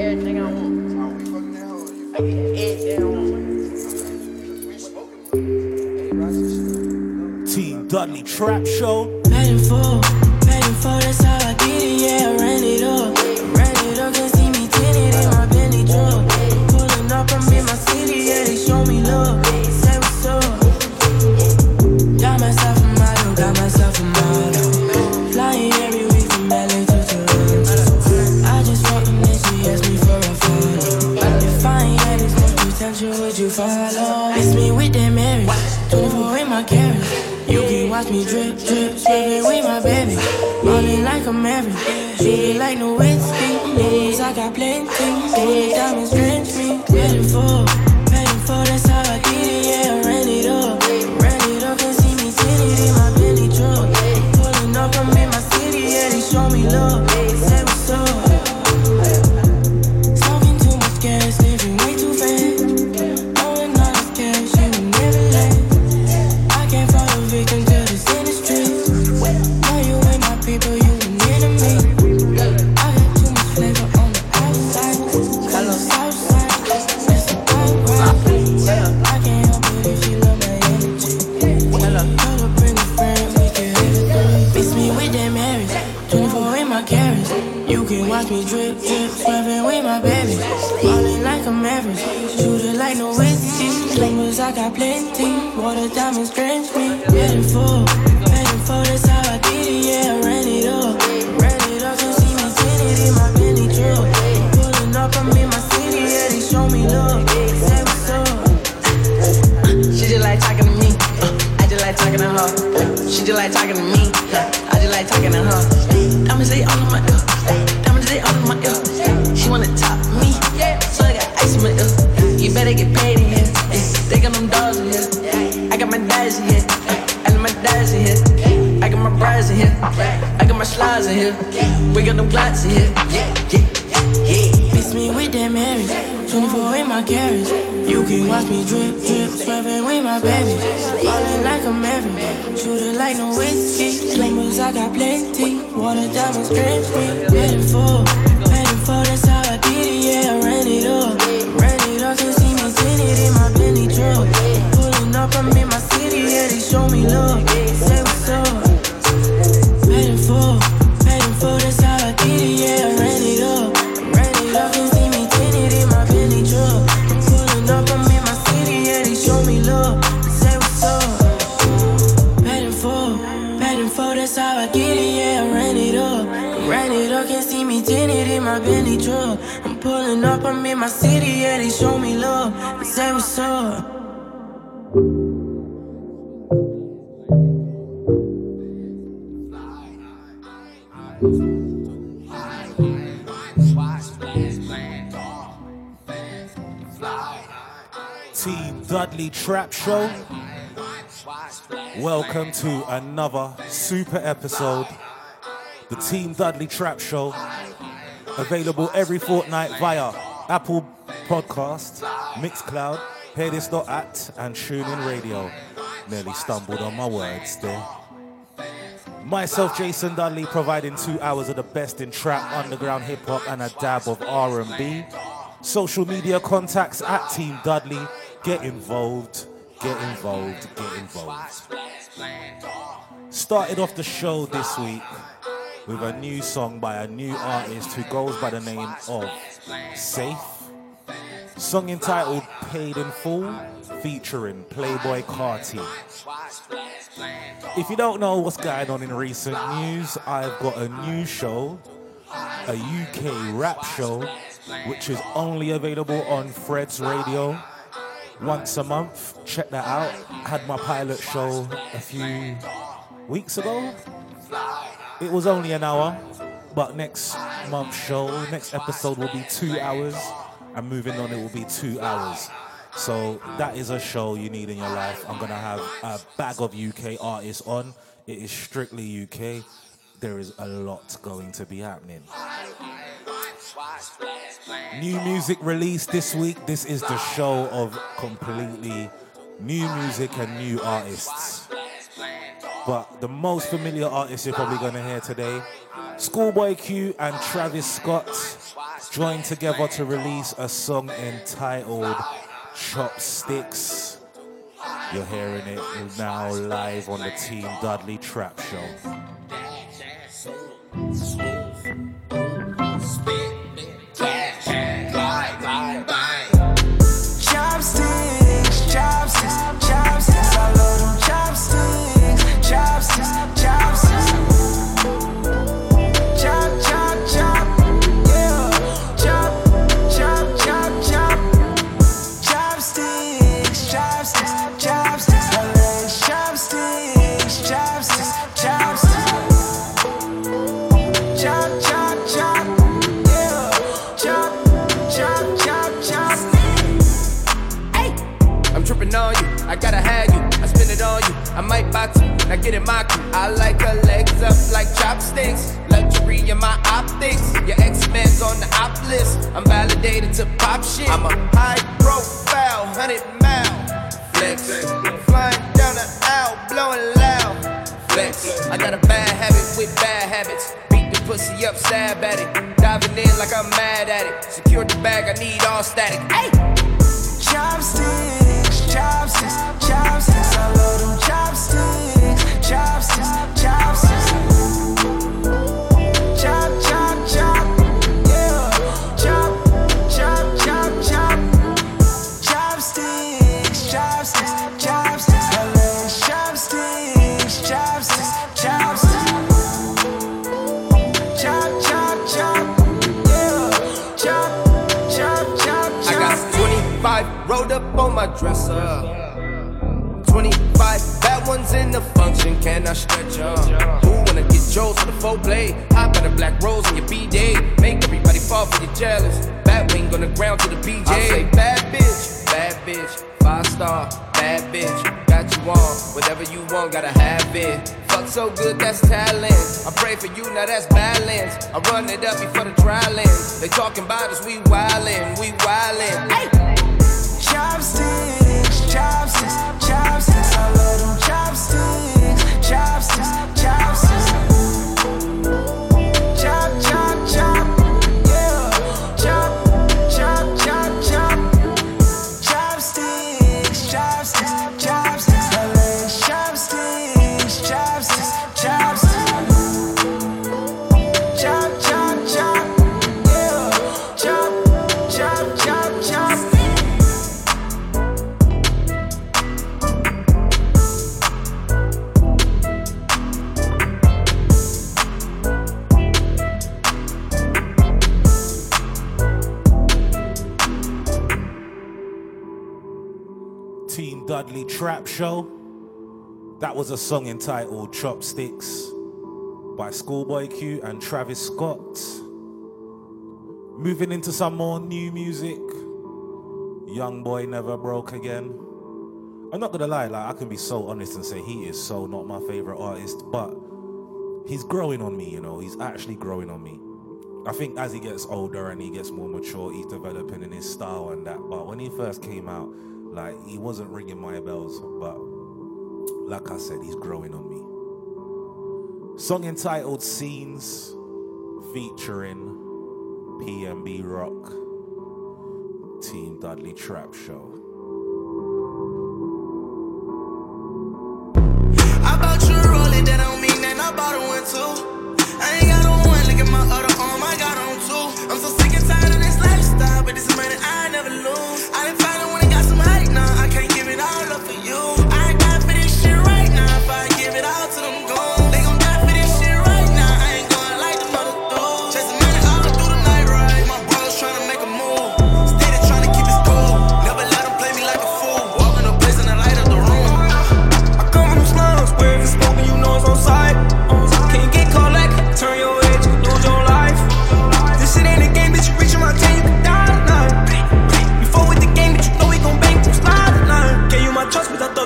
everything I want. I get everything I want. Team Dudley Trap Show. Paid in full, paid in full, that's how watch me drip, drip, swerving with my baby. Rolling like a Mary, it like no whiskey. News I got plenty, diamonds drench me. Ready Plenty. Water diamonds drench no whiskey. Numbers, I got plenty. Water diamonds drench Welcome to another super episode. The Team Dudley Trap Show. Available every fortnight via Apple Podcast, Mixcloud, Hearthis.at, and TuneIn Radio. Nearly stumbled on my words there. Myself, Jason Dudley, providing two hours of the best in trap, underground hip hop, and a dab of R&B. Social media contacts at Team Dudley. Get involved. Get involved. Get involved. Started off the show this week with a new song by a new artist who goes by the name of Safe. Song entitled Paid in Full, featuring Playboi Carti. If you don't know what's going on in recent news, I've got a new show, a UK rap show, which is only available on Fred's Radio once a month. Check that out. Had my pilot show a few weeks ago. It was only an hour, but next month's show, next episode will be two hours, and moving on, it will be two hours. So that is a show you need in your life. I'm gonna have a bag of UK artists on. It is strictly UK. There is a lot going to be happening. New music released this week. This is the show of completely new music and new artists. But the most familiar artist you're probably gonna hear today, Schoolboy Q and Travis Scott. joined together to release a song entitled Chopsticks. You're hearing it now live on the Team Dudley Trap Show. 수 get in my crew. I like her legs up like chopsticks. Luxury in my optics. Your X-Men's on the op list. I'm validated to pop shit. I'm a high profile, 100 mile flex. Flying down the aisle, blowing loud flex. I got a bad habit with bad habits. Beat the pussy up, stab at it. Diving in like I'm mad at it. Secure the bag, I need all static. Hey! Chopsticks, chopsticks, chopsticks. I love them chopsticks chopsticks, chopsticks. Chop, chop, chop, yeah. Chop, chop, chop, chop. Chopsticks, chopsticks, chopsticks. Chopsticks, chopsticks, chopsticks. Chop, chop, chop, yeah. Chop, chop, chop, chop. I got 25 rolled up on my dresser ones in the function, can I stretch up? Who wanna get Joe's for the full blade? Hop in a black rose in your B-Day. Make everybody fall for you jealous. Bat wing on the ground to the PJ. I say bad bitch, bad bitch, five star, bad bitch. Got you on, whatever you want, gotta have it. Fuck so good, that's talent. I pray for you, now that's balance. I run it up before the trial They talking about us, we wildin', we wildin'. Hey! Chopsticks, chopsticks, chopsticks. I love them chopsticks, chopsticks, chopsticks. Show. That was a song entitled Chopsticks by Schoolboy Q and Travis Scott. Moving into some more new music. YoungBoy Never Broke Again. I'm not gonna lie, like I can be so honest and say he is so not my favorite artist, but he's growing on me, you know, he's actually growing on me. I think as he gets older and he gets more mature, he's developing in his style and that. But when he first came out, like he wasn't ringing my bells, but like I said, he's growing on me. Song entitled Scenes featuring PNB Rock, Team Dudley Trap Show. I bought you a rolling, that don't mean that I bought one too. I ain't got on one, look at my other arm, I got on two. I'm so sick and tired of this lifestyle, but this money I never lose. I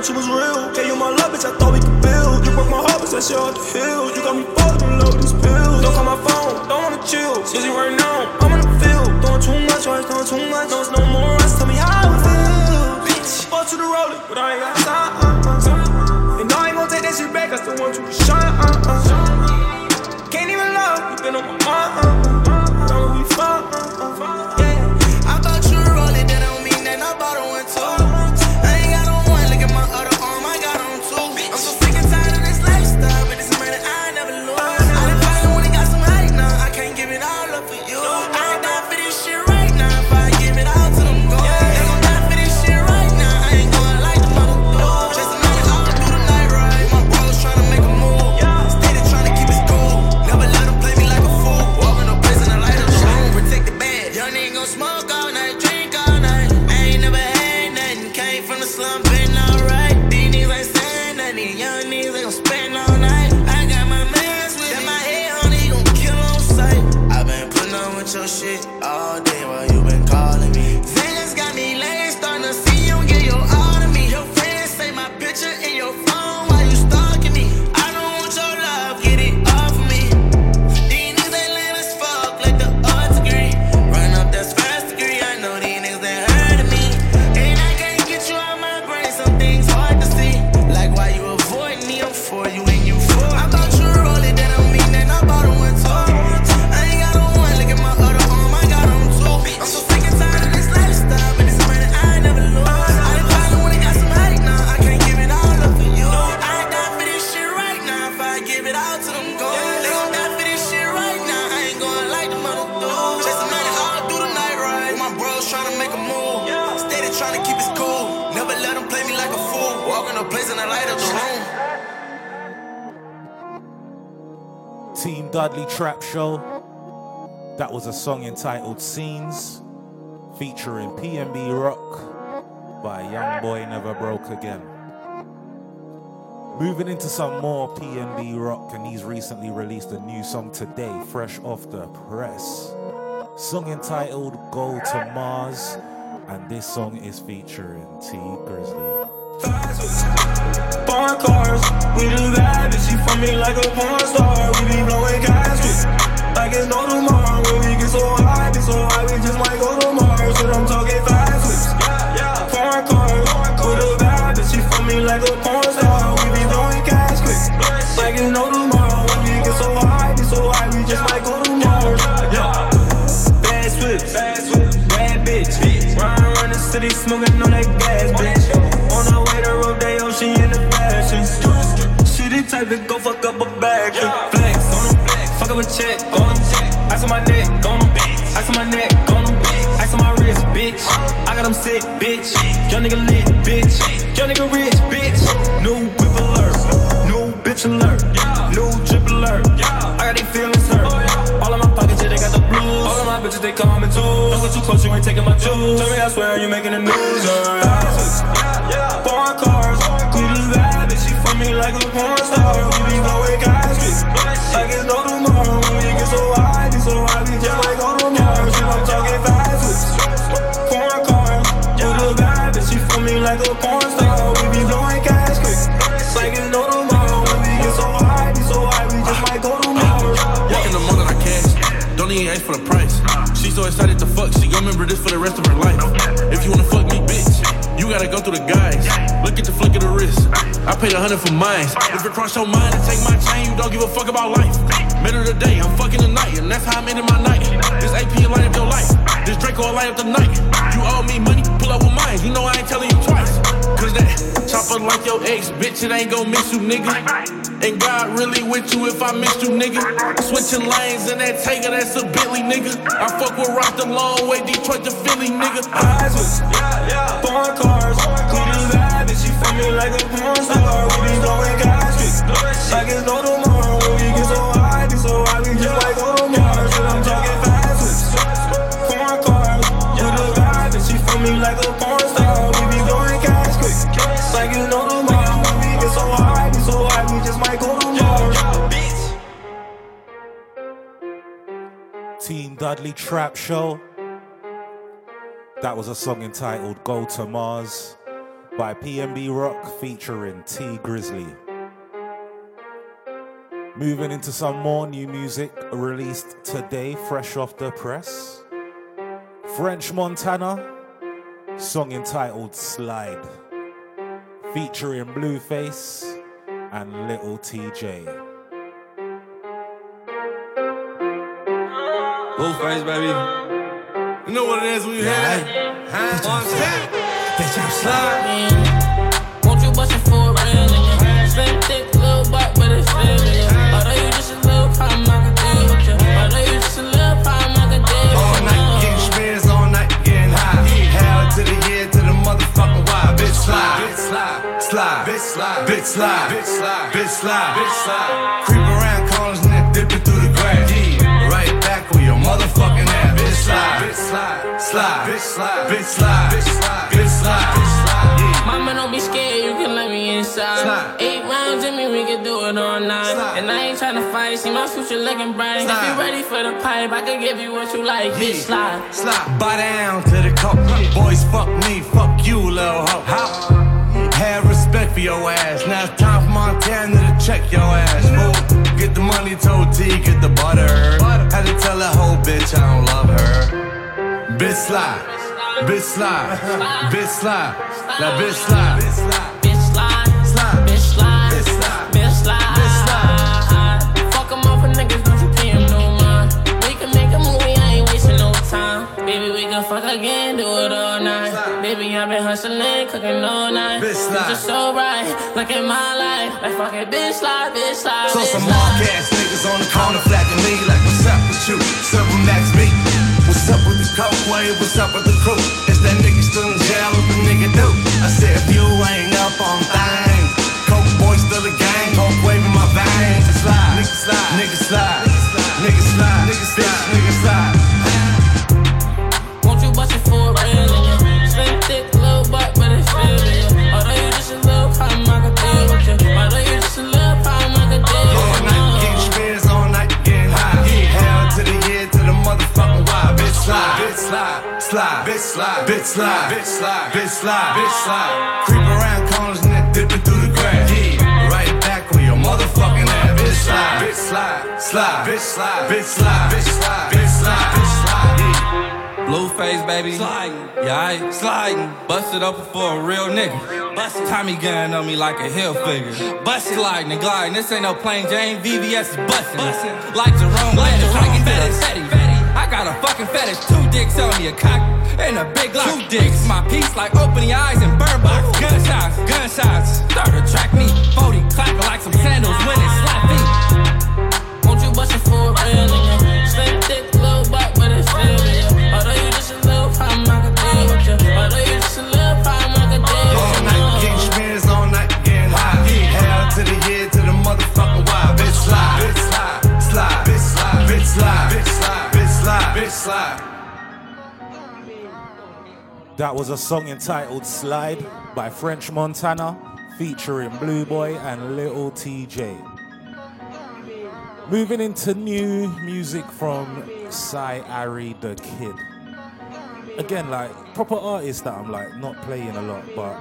thought you was real. Gave you my love, bitch, I thought we could build. You broke my heart, but that shit off the hills. You got me falling in love with these pills. Don't call my phone, don't wanna chill. Busy right now, I'm in the field. Doing too much, always doing too much. Don't no more rest, tell me how it feels. Bitch, bought to the roller, but I ain't got time. Uh-uh. And I ain't gon' take that shit back, I still want you to shine. Uh-uh. Can't even love, you been on my mind. Uh-uh. Know we fuck, uh-uh. a Trap Show. That was a song entitled Scenes featuring PNB Rock by YoungBoy Never Broke Again. Moving into some more PNB rock, and he's recently released a new song today, fresh off the press. Song entitled Go to Mars, and this song is featuring Tee Grizzley. Foreign cars, we the bad bitch, she from me like a porn star. We be blowing caskets, like it's no tomorrow. When we get so high, be so high, we just might go to Mars. But I'm talking fast whips, foreign cars, we the bad bitch, she from me like a porn star. We be blowing caskets, like it's no tomorrow. When we get so high, be so high, we just might go to Mars. Yeah, bad swips, bad bitch, run around the city smoking on that gas, bitch. The go fuck up a bag. Flex on them, fuck up a check on them. Ice on my neck, on them. Ice on my neck, on them. Ice on my wrist, bitch. I got them sick, bitch. Young nigga lit, bitch. Young nigga rich, bitch. New whip alert, new bitch alert, new drip alert. I got these feelings hurt. All of my pockets, yeah, they got the blues. All of my bitches, they me too. Don't get too close, you ain't taking my juice. Tell me, I swear, you making the news. Uh, porn. We be blowing caskets, like it's no tomorrow. When we get so high, be so high, we just like on Mars. And I'm talking fast whips. Foreign cars, we the bad bitch, she from me like a porn. We be blowing caskets, like it's no tomorrow. When we get so high, be so high, we just might go to Mars. Walk in the mall I cash. Don't even ask for the price. She so excited to fuck, she gon' remember this for the rest of her life. If you wanna fuck me, bitch, you gotta go through the guys. Look at the flick of the wrist. I paid a hundred for mine. If it cross your mind and take my chain, you don't give a fuck about life. Middle of the day, I'm fucking the night, and that's how I'm ending my night. This AP will light up your life. This Draco will light up the night. You owe me money, pull up with mine. You know I ain't telling you twice. Cause that chopper like your ex, bitch, it ain't gon' miss you, nigga. And God really with you if I miss you, nigga. Switching lanes in that Taker, that's a Bentley, nigga. I fuck with Rock the long way, Detroit to Philly, nigga. Eyes with foreign cars, we the bad like a porn star. We be caskets, like it's no tomorrow. When we get so high, be so high, we just like oh Mars. I'm talking fast foreign cars, we the bad bitch, she from me like a porn star. We be caskets, like it's no tomorrow. When we get so high, be so high, we just might go to Mars. Team Dudley Trap Show. That was a song entitled Go to Mars by PNB Rock featuring Tee Grizzley. Moving into some more new music released today, fresh off the press. French Montana, song entitled Slide, featuring Blueface and Lil Tjay. Blueface, baby. You know what it is when you hear that? Huh? Bitch, I'm sliding. Won't you bust it for a real nigga? Slim thick, little butt, but it's feeling. Although you just a little problem, I can deal with you. Although you just a little problem, I can deal All night getting spins, all night getting high. Hell to the year to the motherfucking why. Bitch slide, bitch slide, slide, bitch slide, bitch slide, bitch slide, bitch slide, bitch slide. Creep around corners and then dip it through the grass. Right back with your motherfucking ass. Bitch slide, bitch slide, slide, bitch slide, bitch slide, bitch slide, bitch slide, bitch slide. Mama, don't be scared, you can let me inside. Slide. Eight rounds in me, we can do it all night. Slide. And I ain't tryna fight, see my future looking bright. If you ready for the pipe, I can give you what you like. Bitch, slide. Slide. Buy down to the coke. Boys, fuck me, fuck you, little hoe. How? Have respect for your ass. Now it's time for Montana to check your ass. Fool. Get the money, told T, get the butter. Had to tell that whole bitch I don't love her. Bitch slide. Bitch slide. Bitch slide. Now bitch slide. Bitch, slide. Slide. Bitch, slide. Bitch slide. Bitch, slide. Bitch slide. Fuck 'em off niggas, don't you pay 'em no mind. We can make a movie, I ain't wasting no time. Baby, we can fuck again, do it all night. Baby, I've been hustling, cooking all night. Bitch, slide. You're so right, look at my life. Like fuck it, bitch, slide, bitch, slide. So bitch, some mark ass niggas on the corner flagging me like what's up with you? Wave, what's up with the crew? Is that nigga still in jail, what the nigga do? I said, if you ain't up on things, Coke boy still a gang, Coke wave in my veins. Slide, nigga slide, nigga slide, nigga slide, nigga slide, bitch, nigga slide. Won't you bust it for a Slim thick. Slide, bitch slide, slide, bitch slide, bitch slide, bitch slide, bitch slide, bitch slide. Creep around corners and then dipping through the grass. Yeah, right back on your motherfucking ass. Bitch slide, bitch slide, slide, bitch slide, bitch slide, bitch slide, bitch slide, bitch slide. Yeah. Blueface, baby. Sliding. Yeah, I sliding. Busted open for a real nigga. Busted. Tommy gun on me like a hill figure. Busted. Sliding and gliding. This ain't no plain Jane. VVS is busting. busting. Like Jerome. Like Fetty. Fetty. Got a fucking fetish. Two dicks on me. A cock and a big lock. Two dicks. My piece like open your eyes and burn box. Gunshots. Gunshots. Start to track me. 40. Clapping like some sandals when it slap feet. Won't you bust it for a real nigga? Slim thick, slide. That was a song entitled Slide by French Montana featuring Blue Boy and Lil Tjay. Moving into new music from Sy Ari Da Kid. Again, like proper artists that I'm like not playing a lot, but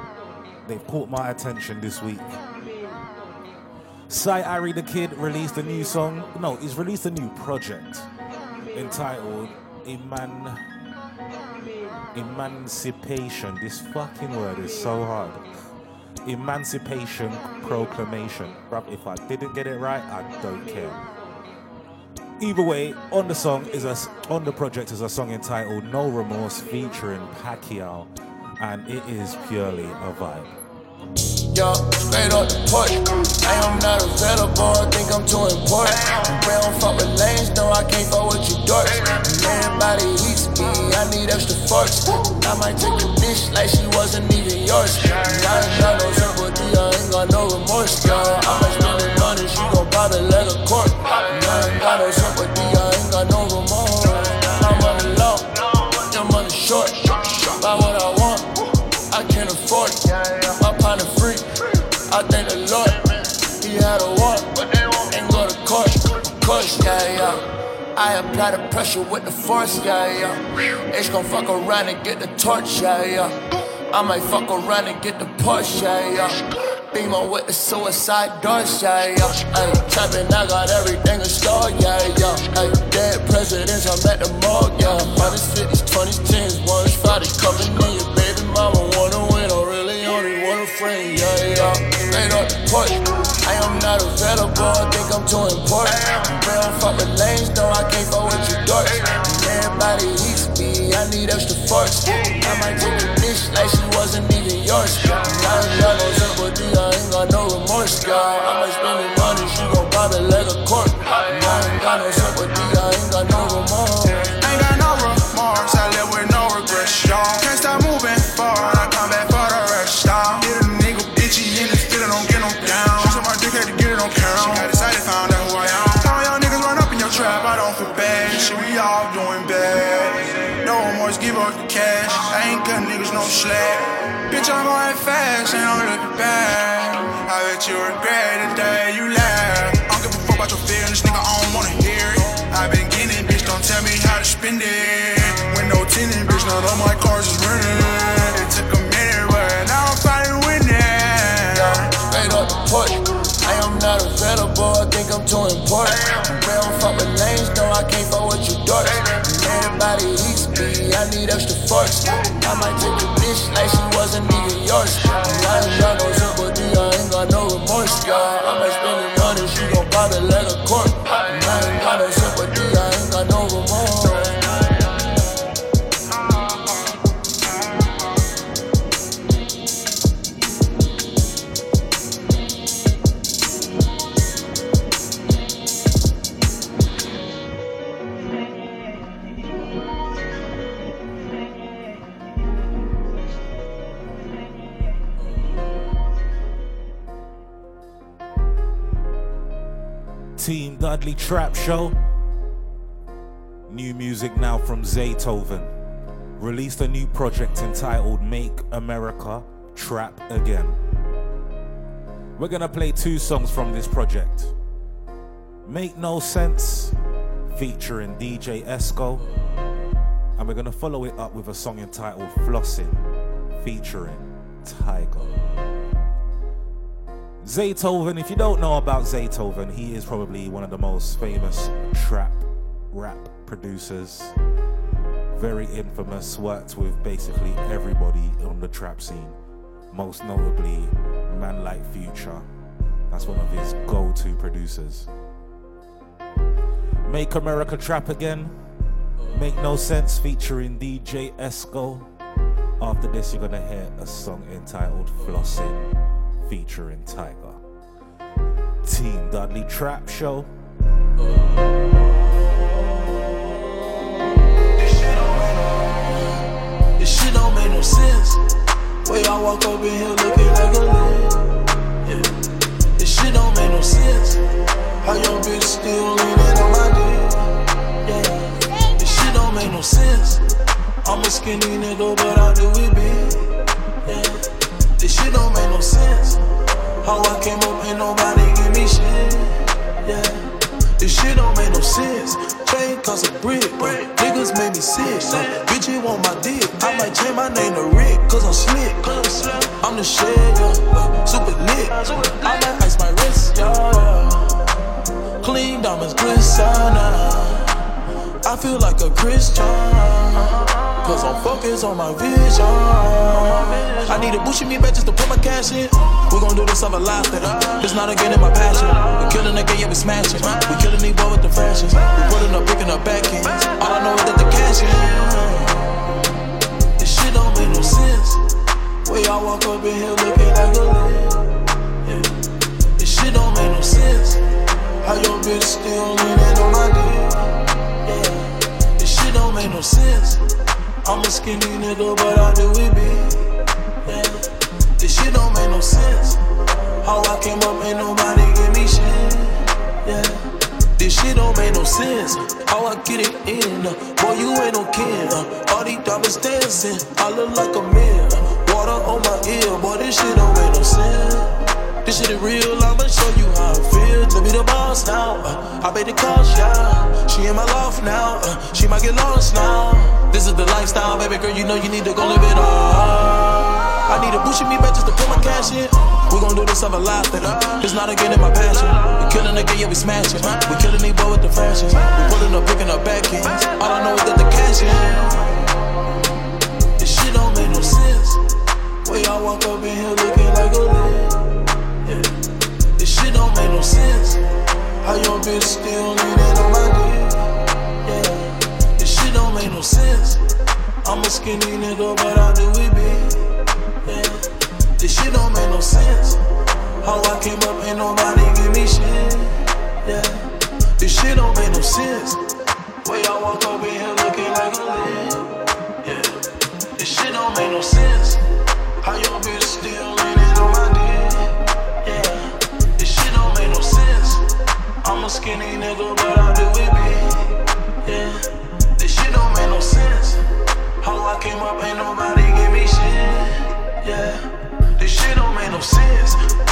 they've caught my attention this week. Sy Ari Da Kid released a new song. No, he's released a new project entitled Eman Emancipation. This fucking word is so hard. Emancipation Proclamation. Bruv, if I didn't get it right, I don't care. Either way, on the song is a on the project is a song entitled No Remorse featuring Pacquiao, and it is purely a vibe. Yo, straight off the porch. I am not available, I think I'm too important. We don't fuck with lanes, no, I can't fuck with you dorks. Everybody eats me, I need extra forks. I might take a dish like she wasn't even yours. I got no sympathy, I ain't got no remorse, yo. I might spend the money, she gon' probably let a court. I ain't got no I apply the pressure with the force, yeah, yeah. H gon' fuck around and get the torch, yeah, yeah. I might fuck around and get the Porsche, yeah, yeah. Beam on with the suicide doors, yeah, yeah. Ay, trapping, I got everything in store, yeah, yeah. Ay, dead presidents, I'm at the morgue, yeah. Hundreds, fifties, twenties, tens, ones, Fridays coming in. Friend, yeah, yeah. Straight up the porch. I am not available, I think I'm too important. We don't fuck with lanes, no, I can't fuck with you dorks. Everybody eats me, I need extra forks. I might take a dish like she wasn't even yours. I ain't got no sympathy, I ain't got no remorse, girl. I might spend the money, she gon' probably let a court. I ain't got no sympathy, none of my cars is rented. It took a minute, but now I'm finally winning. Straight up. I am not available, I think I'm too important. We don't fuck with lanes, no, I can't fuck with you. Everybody eats me, I need extra forks. I might take a dish like she wasn't even yours. I ain't got no I remorse, girl. I might spend the money, she gon'. Team Dudley Trap Show. New music now from Zaytoven. Released a new project entitled Make America Trap Again. We're gonna play two songs from this project. Make No Sense, featuring DJ Esco. And we're gonna follow it up with a song entitled Flossing, featuring Tiger. Zaytoven, if you don't know about Zaytoven, he is probably one of the most famous trap rap producers. Very infamous, worked with basically everybody on the trap scene. Most notably, man like Future. That's one of his go to producers. Make America Trap Again. Make No Sense featuring DJ Esco. After this, you're gonna hear a song entitled Flossing featuring Tiger. Team Dudley Trap Show. This shit don't make no sense. Way I walk up in here looking like a lid. Yeah. This shit don't make no sense. How your bitch still leaning on my dick. Yeah. This shit don't make no sense. I'm a skinny nigga, but I do it big. Yeah. This shit don't make no sense. How I came up and nobody give me shit. Yeah. This shit don't make no sense. Chain cause a brick. Uh, niggas made me sick. Uh, bitch, you want my dick. I might change my name to Rick, cause I'm slick. I'm the shit, yeah. Super lit. I might ice my wrist, yeah. Clean diamonds, glisten. I feel like a Christian. Cause I'm focused on my vision. I need a boost me back just to put my cash in. We gon' do this everlasting. It's not again in my passion. We killin' again, yeah, we smashing. We killin' these boy with the fashions. We putting up, picking up back ends. All I know is that the cash in. This shit don't make no sense. Way I walk up in here looking like a lid. This shit don't make no sense. How your bitch still leaning on my dick. Yeah. This shit don't make no sense. I'm a skinny nigga, but I do it big. Yeah. This shit don't make no sense. How I came up, ain't nobody give me shit. Yeah. This shit don't make no sense. How I get it in? Uh, boy, you ain't no kin. Uh, all these diamonds dancing. I look like a man. Uh, water on my ear. Boy, this shit don't make no sense. This shit is real, I'ma show you how I feel. To be the boss now, uh, I pay the cost, yeah. She in my loft now, uh, she might get lost now. This is the lifestyle, baby girl, you know you need to go live it up. I need a boost me back just to put my cash in. We gon' do this everlasting. Uh, it's not again in my passion. We killin' again, yeah, we smashing. We killin' these boy with the fashions. We pullin' up, picking up back ends. All I know is that the cash in. This shit don't make no sense. Way I walk up in here looking like a lid. Shit don't make no sense. How your bitch still leaning on my dick. Yeah. This shit don't make no sense. I'm a skinny nigga, but I do it big. Yeah. This shit don't make no sense. How I came up, ain't nobody give me shit. Yeah. This shit don't make no sense. Way I walk up in here looking like a lid. Yeah. This shit don't make no sense. How your bitch still skinny nigga, but I do it big. Yeah. This shit don't make no sense. How I came up, ain't nobody give me shit. Yeah. This shit don't make no sense.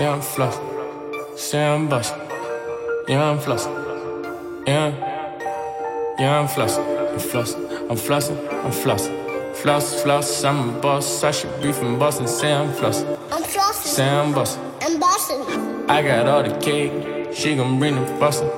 Say I'm floss, say I'm bust. Yeah, I'm floss. Yeah, yeah, I'm floss. I'm floss. I'm flossing. I'm flossing. Floss, floss. I'm a boss. I should be from Boston. Say I'm floss. I'm flossing. Say I'm bust. I'm bossing. I got all the cake. She gon' bring the bustin'.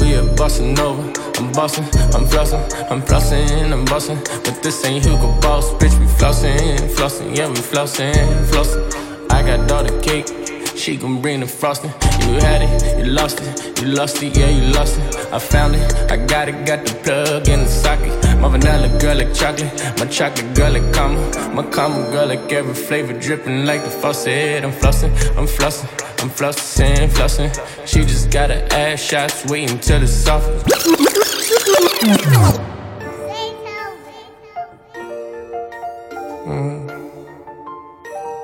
We are bustin' over. I'm bustin'. I'm flossin'. I'm flossin'. I'm bustin'. But this ain't Hugo Boss, bitch. We flossin'. Flossin'. Yeah, we flossin'. Flossin'. I got all the cake. She gon' bring the frosting. You had it, you lost it, you lost it, yeah, you lost it. I found it, I got it, got the plug in the socket. My vanilla girl like chocolate, my chocolate girl like caramel, my caramel girl like every flavor dripping like the faucet. I'm flossing, I'm flossing, I'm flossing, flossing. She just got her ass shots, waiting till it's soft.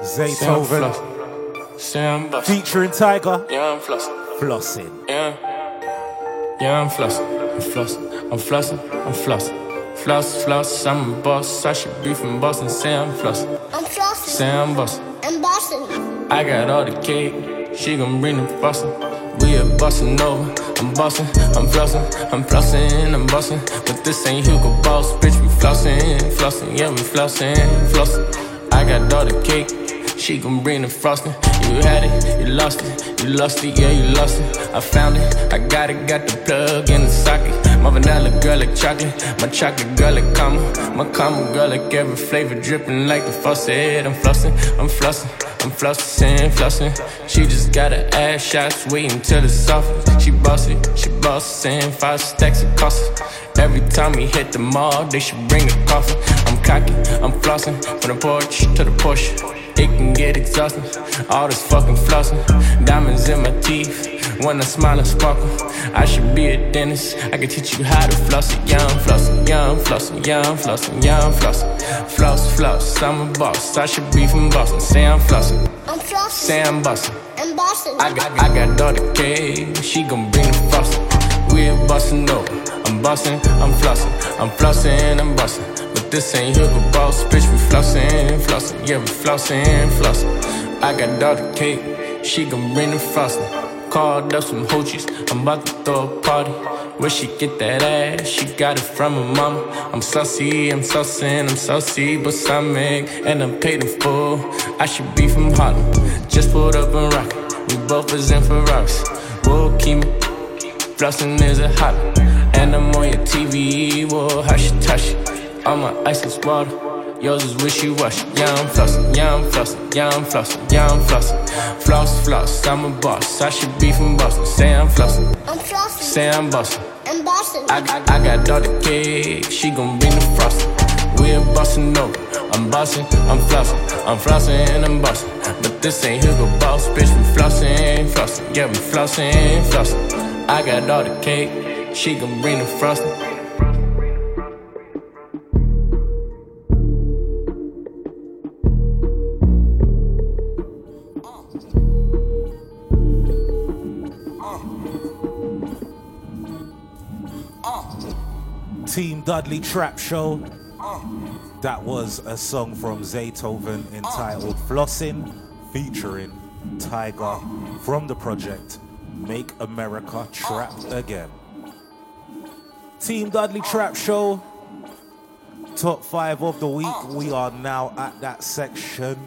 Zaytoven Sam Buff. featuring Tiger. Yeah, I'm flossing. Flossing. Yeah. Yeah, I'm flossing. I'm flossing. I'm flossing. I'm flossing. Floss, floss, I'm a boss. I should be from Boston. Say I'm flossing. I'm flossing. Say I'm bossing. I'm bossing. I got all the cake. She gon' bring the frosting. We are bustin' over. I'm bustin', I'm flossing, I'm flossing, I'm bustin'. But this ain't Hugo Boss, bitch. We flossin', flossin', yeah, we flossin', flossin'. I got all the cake. She gon' bring the frosting. You had it, you lost it, you lost it, yeah, you lost it. I found it, I got it, got the plug in the socket. My vanilla girl like chocolate, my chocolate girl like caramel, my caramel girl like every flavor dripping like the faucet. I'm flossing, I'm flossing, I'm flossing, flossing. She just got her ass shots, waiting till it's soft. She bossy, she bossing, five stacks of cost. Every time we hit the mall, they should bring a coffee. I'm cocky, I'm flossing, from the porch to the Porsche. It can get exhausting. All this fucking flossing, diamonds in my teeth. When I smile and sparkle, I should be a dentist. I can teach you how to floss it. I'm flossing, I'm flossing, I'm flossing, I'm flossing. Floss, floss, I'm a boss. I should be from Boston. Say I'm flossing, I'm flossing. say I'm bossing. I'm bossing. I got, I got daughter K, she gon' bring the frosting. We're bustin' over. I'm bustin', I'm flossing, I'm flossing, I'm bustin'. This ain't Hugo Boss, bitch. We flossin', flossin', yeah, we flossin', flossin'. I got daughter Kate, she gon' bring the frosting. Called up some hoochies, I'm about to throw a party. Where she get that ass? She got it from her mama. I'm saucy, I'm saucin', I'm saucy, but egg, and I'm paid in full. I should be from Harlem, just pulled up and rockin'. We both was in Ferraris. Whoa, keep me Flossin' is a hobby, and I'm on your TV. Whoa, hush, hush. All my ice is water, yours is wishy washy. Yeah, I'm flossin', yeah, I'm flossin', yeah, I'm flossin', yeah, I'm flossin'. Floss, floss, I'm a boss. I should be from Boston. Say I'm flossin', I'm flossing. say I'm bossing. I'm bossing. I, I, I got all the cake, she gon' bring the frosting. We're bustin' over. I'm bustin', I'm flossin', I'm flossin' and I'm bustin'. But this ain't Hugo Boss, bitch. We flossin', flossin', yeah, we flossin', flossin'. I got all the cake, she gon' bring the frosting. Team Dudley Trap Show. That was a song from Zaytoven entitled Flossin' featuring Tiger from the project Make America Trap Again. Team Dudley Trap Show. Top five of the week. We are now at that section.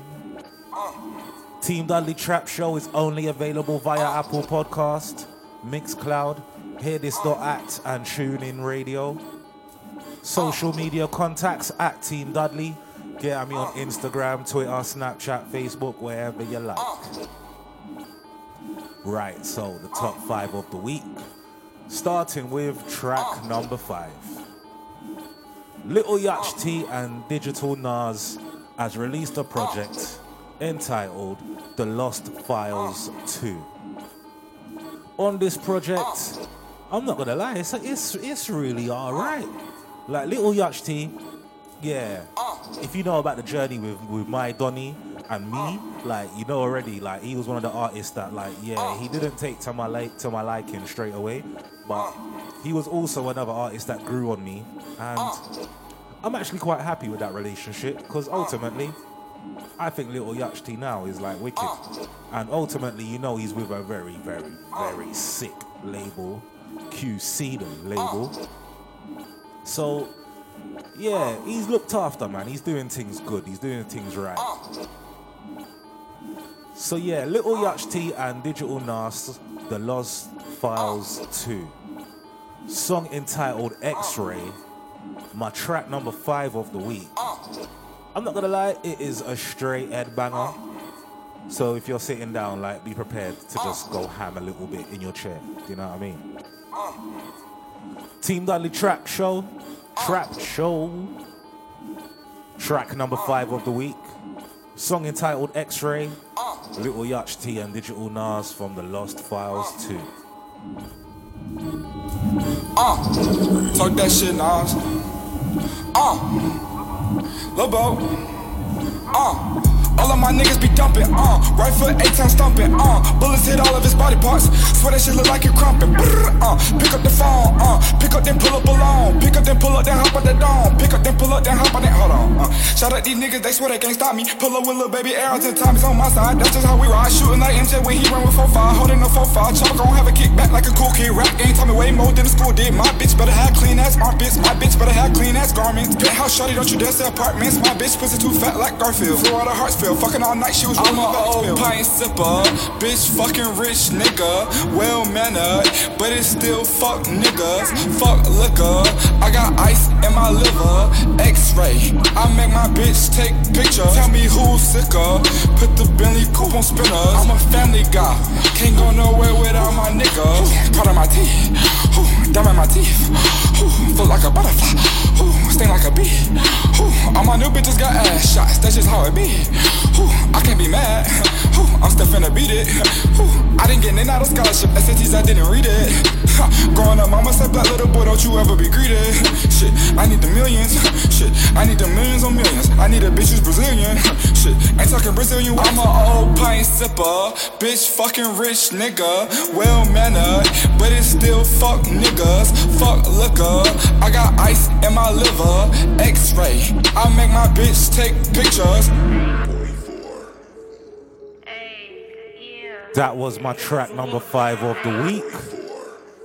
Team Dudley Trap Show is only available via Apple Podcast, Mixcloud, HearThis.at, and TuneIn Radio. Social media contacts at Team Dudley. Get at me on Instagram, Twitter, Snapchat, Facebook, wherever you like. Right, so the top five of the week. Starting with track number five. Lil Yachty and Digital Nas has released a project entitled The Lost Files 2. On this project, I'm not gonna lie, it's it's, it's really alright. Like Lil Yachty, yeah. Uh. If you know about the journey with, with my Donny and me, uh. like you know already, like he was one of the artists that like yeah, uh. he didn't take to my like to my liking straight away, but he was also another artist that grew on me and I'm actually quite happy with that relationship because ultimately I think Lil Yachty now is like wicked. And ultimately, you know, he's with a very, very, very sick label, QC the label. So, yeah, he's looked after, man. He's doing things good. He's doing things right. So yeah, Lil Yachty and Digital Nas, The Lost Files 2. Song entitled X-Ray, my track number five of the week. I'm not gonna lie, it is a straight head banger. So if you're sitting down, like, be prepared to just go ham a little bit in your chair. Do you know what I mean? Team Dudley Trap Show. Trap Show. Track number five of the week. Song entitled X Ray. Lil Yachty and Digital Nas from the Lost Files 2. Uh, talk that shit, Nas. Uh, Lobo. Uh. All of my niggas be dumping, uh Right foot, eight times stomping, uh Bullets hit all of his body parts. Swear that shit look like it crumping, Brrr, uh Pick up the phone, uh Pick up, then pull up alone Pick up, then pull up, then hop on the dome Pick up, then pull up, then hop on it, hold on, uh Shout out these niggas, they swear they can't stop me. Pull up with little baby arrows and Tommy's on my side That's just how we ride. Shooting like MJ when he run with 4-5 Holding no 4-5 Chopper gon' have a kick back like a cool kid Rap. Game taught me way more than the school did My bitch better have clean ass armpits My bitch better have clean ass garments. Penthouse shorty, don't you dare say apartments My bitch pussy too fat like Garfield. The hearts feel Fucking all night, she was I'm a old pint sipper, bitch fucking rich nigga, well mannered, but it's still fuck niggas, fuck liquor. I got ice in my liver, X-ray. I make my bitch take pictures. Tell me who's sicker. Put the Bentley coupe on spinners. I'm a family guy, can't go nowhere without my niggas. Part of my down in my teeth, Ooh, float like a butterfly, Ooh, sting like a bee. Ooh, All my new bitches got ass shots, that's just how it be. Ooh, I can't be mad. Ooh, I'm still finna beat it. Ooh, I didn't get in out of scholarship. SATs, I didn't read it. Growing up, mama said, black little boy, don't you ever be greedy. Shit, I need the millions. Shit, I need the millions on millions. I need a bitch who's Brazilian. Shit, ain't talking Brazilian. I'm a old pint sipper. Bitch, fucking rich nigga. Well mannered, but it's still fuck niggas. Fuck liquor. I got ice in my liver. X ray. I make my bitch take pictures. That was my track number five of the week.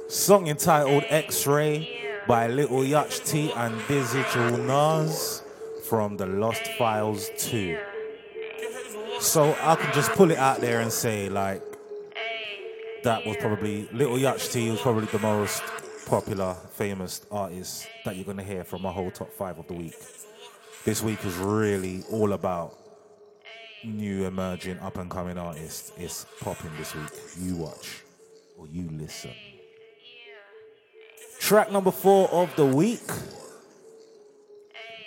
Song entitled X Ray by Little Yacht T and Digital Nas from the Lost Files 2. So I can just pull it out there and say, like, that was probably Lil Yachty was probably the most popular, famous artist that you're gonna hear from my whole top five of the week. This week is really all about new emerging up and coming artists. It's popping this week. You watch or you listen. Track number four of the week.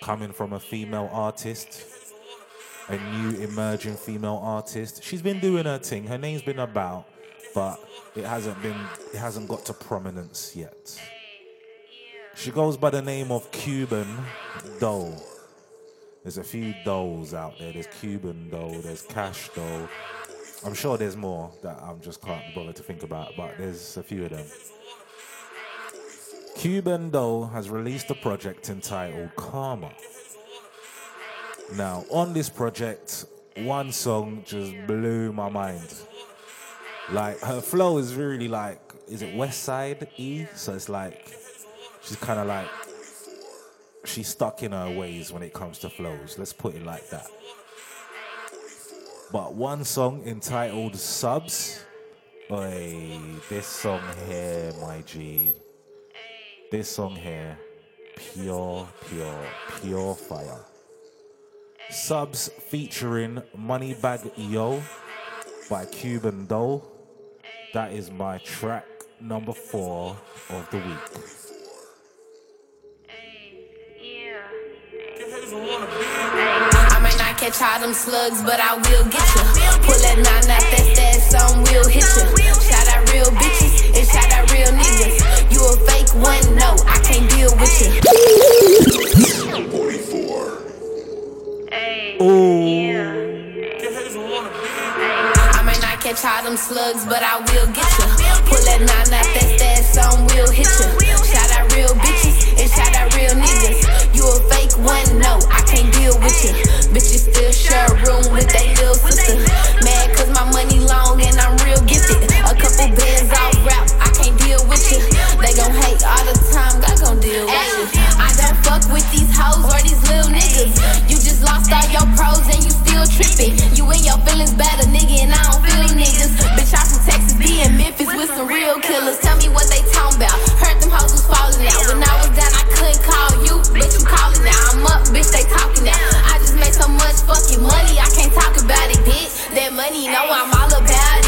Coming from a female artist, a new emerging female artist. She's been doing her thing. Her name's been about, but it hasn't been it hasn't got to prominence yet. She goes by the name of Cuban Doll. There's a few dolls out there. There's Cuban doll, there's Cash doll. I'm sure there's more that I'm just can't bother to think about, but there's a few of them. Cuban Doll has released a project entitled Karma. Now, on this project, one song just blew my mind. Like, her flow is really like, is it West Side E? So it's like, she's kind of like, she's stuck in her ways when it comes to flows. Let's put it like that. But one song entitled Subs. Oi, this song here, my G. This song here, pure, pure, pure fire. Subs featuring Moneybagg Yo by Cuban Doll. That is my track number four of the week. I might not catch all them slugs, but I will get you. Pull that nine out that stash, some will hit you. Shout out real bitches and shout out real niggas. You a fake one, no, I can't deal with you. Catch all them slugs, but I will get you. Pull that nine out that stash, some will hit you. Shout out real bitches and shout out real niggas. You a fake one, no, I can't deal with you. Bitches still share a room with they little sister. Mad cause my money long and I'm real gifted. A couple bands off rap, I can't deal with you. They gon' hate all the time, God gon' deal with you. I fuck with these hoes or these little niggas. You just lost all your pros and you still tripping. You and your feelings better, nigga, and I don't feel niggas. Bitch, I'm from Texas, be in Memphis with some real killers. Tell me what they talking about. Heard them hoes was falling out. When I was down, I couldn't call you, bitch, you calling now. I'm up, bitch, they talking now. I just made so much fucking money, I can't talk about it, bitch. That money through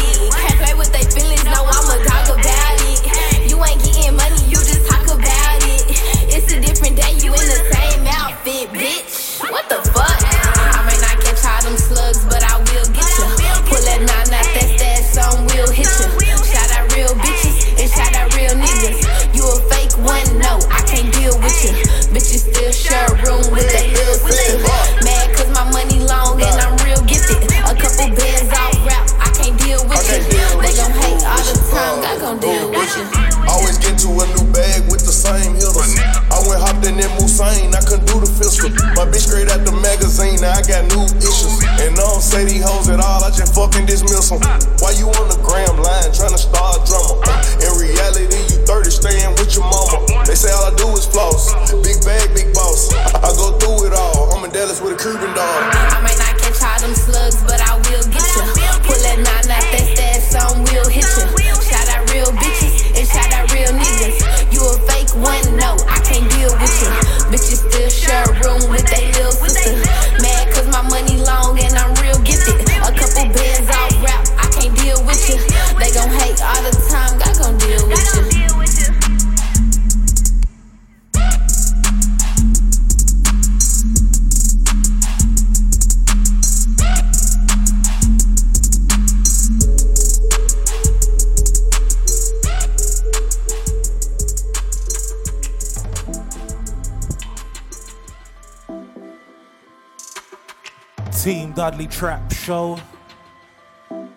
Dudley Trap Show.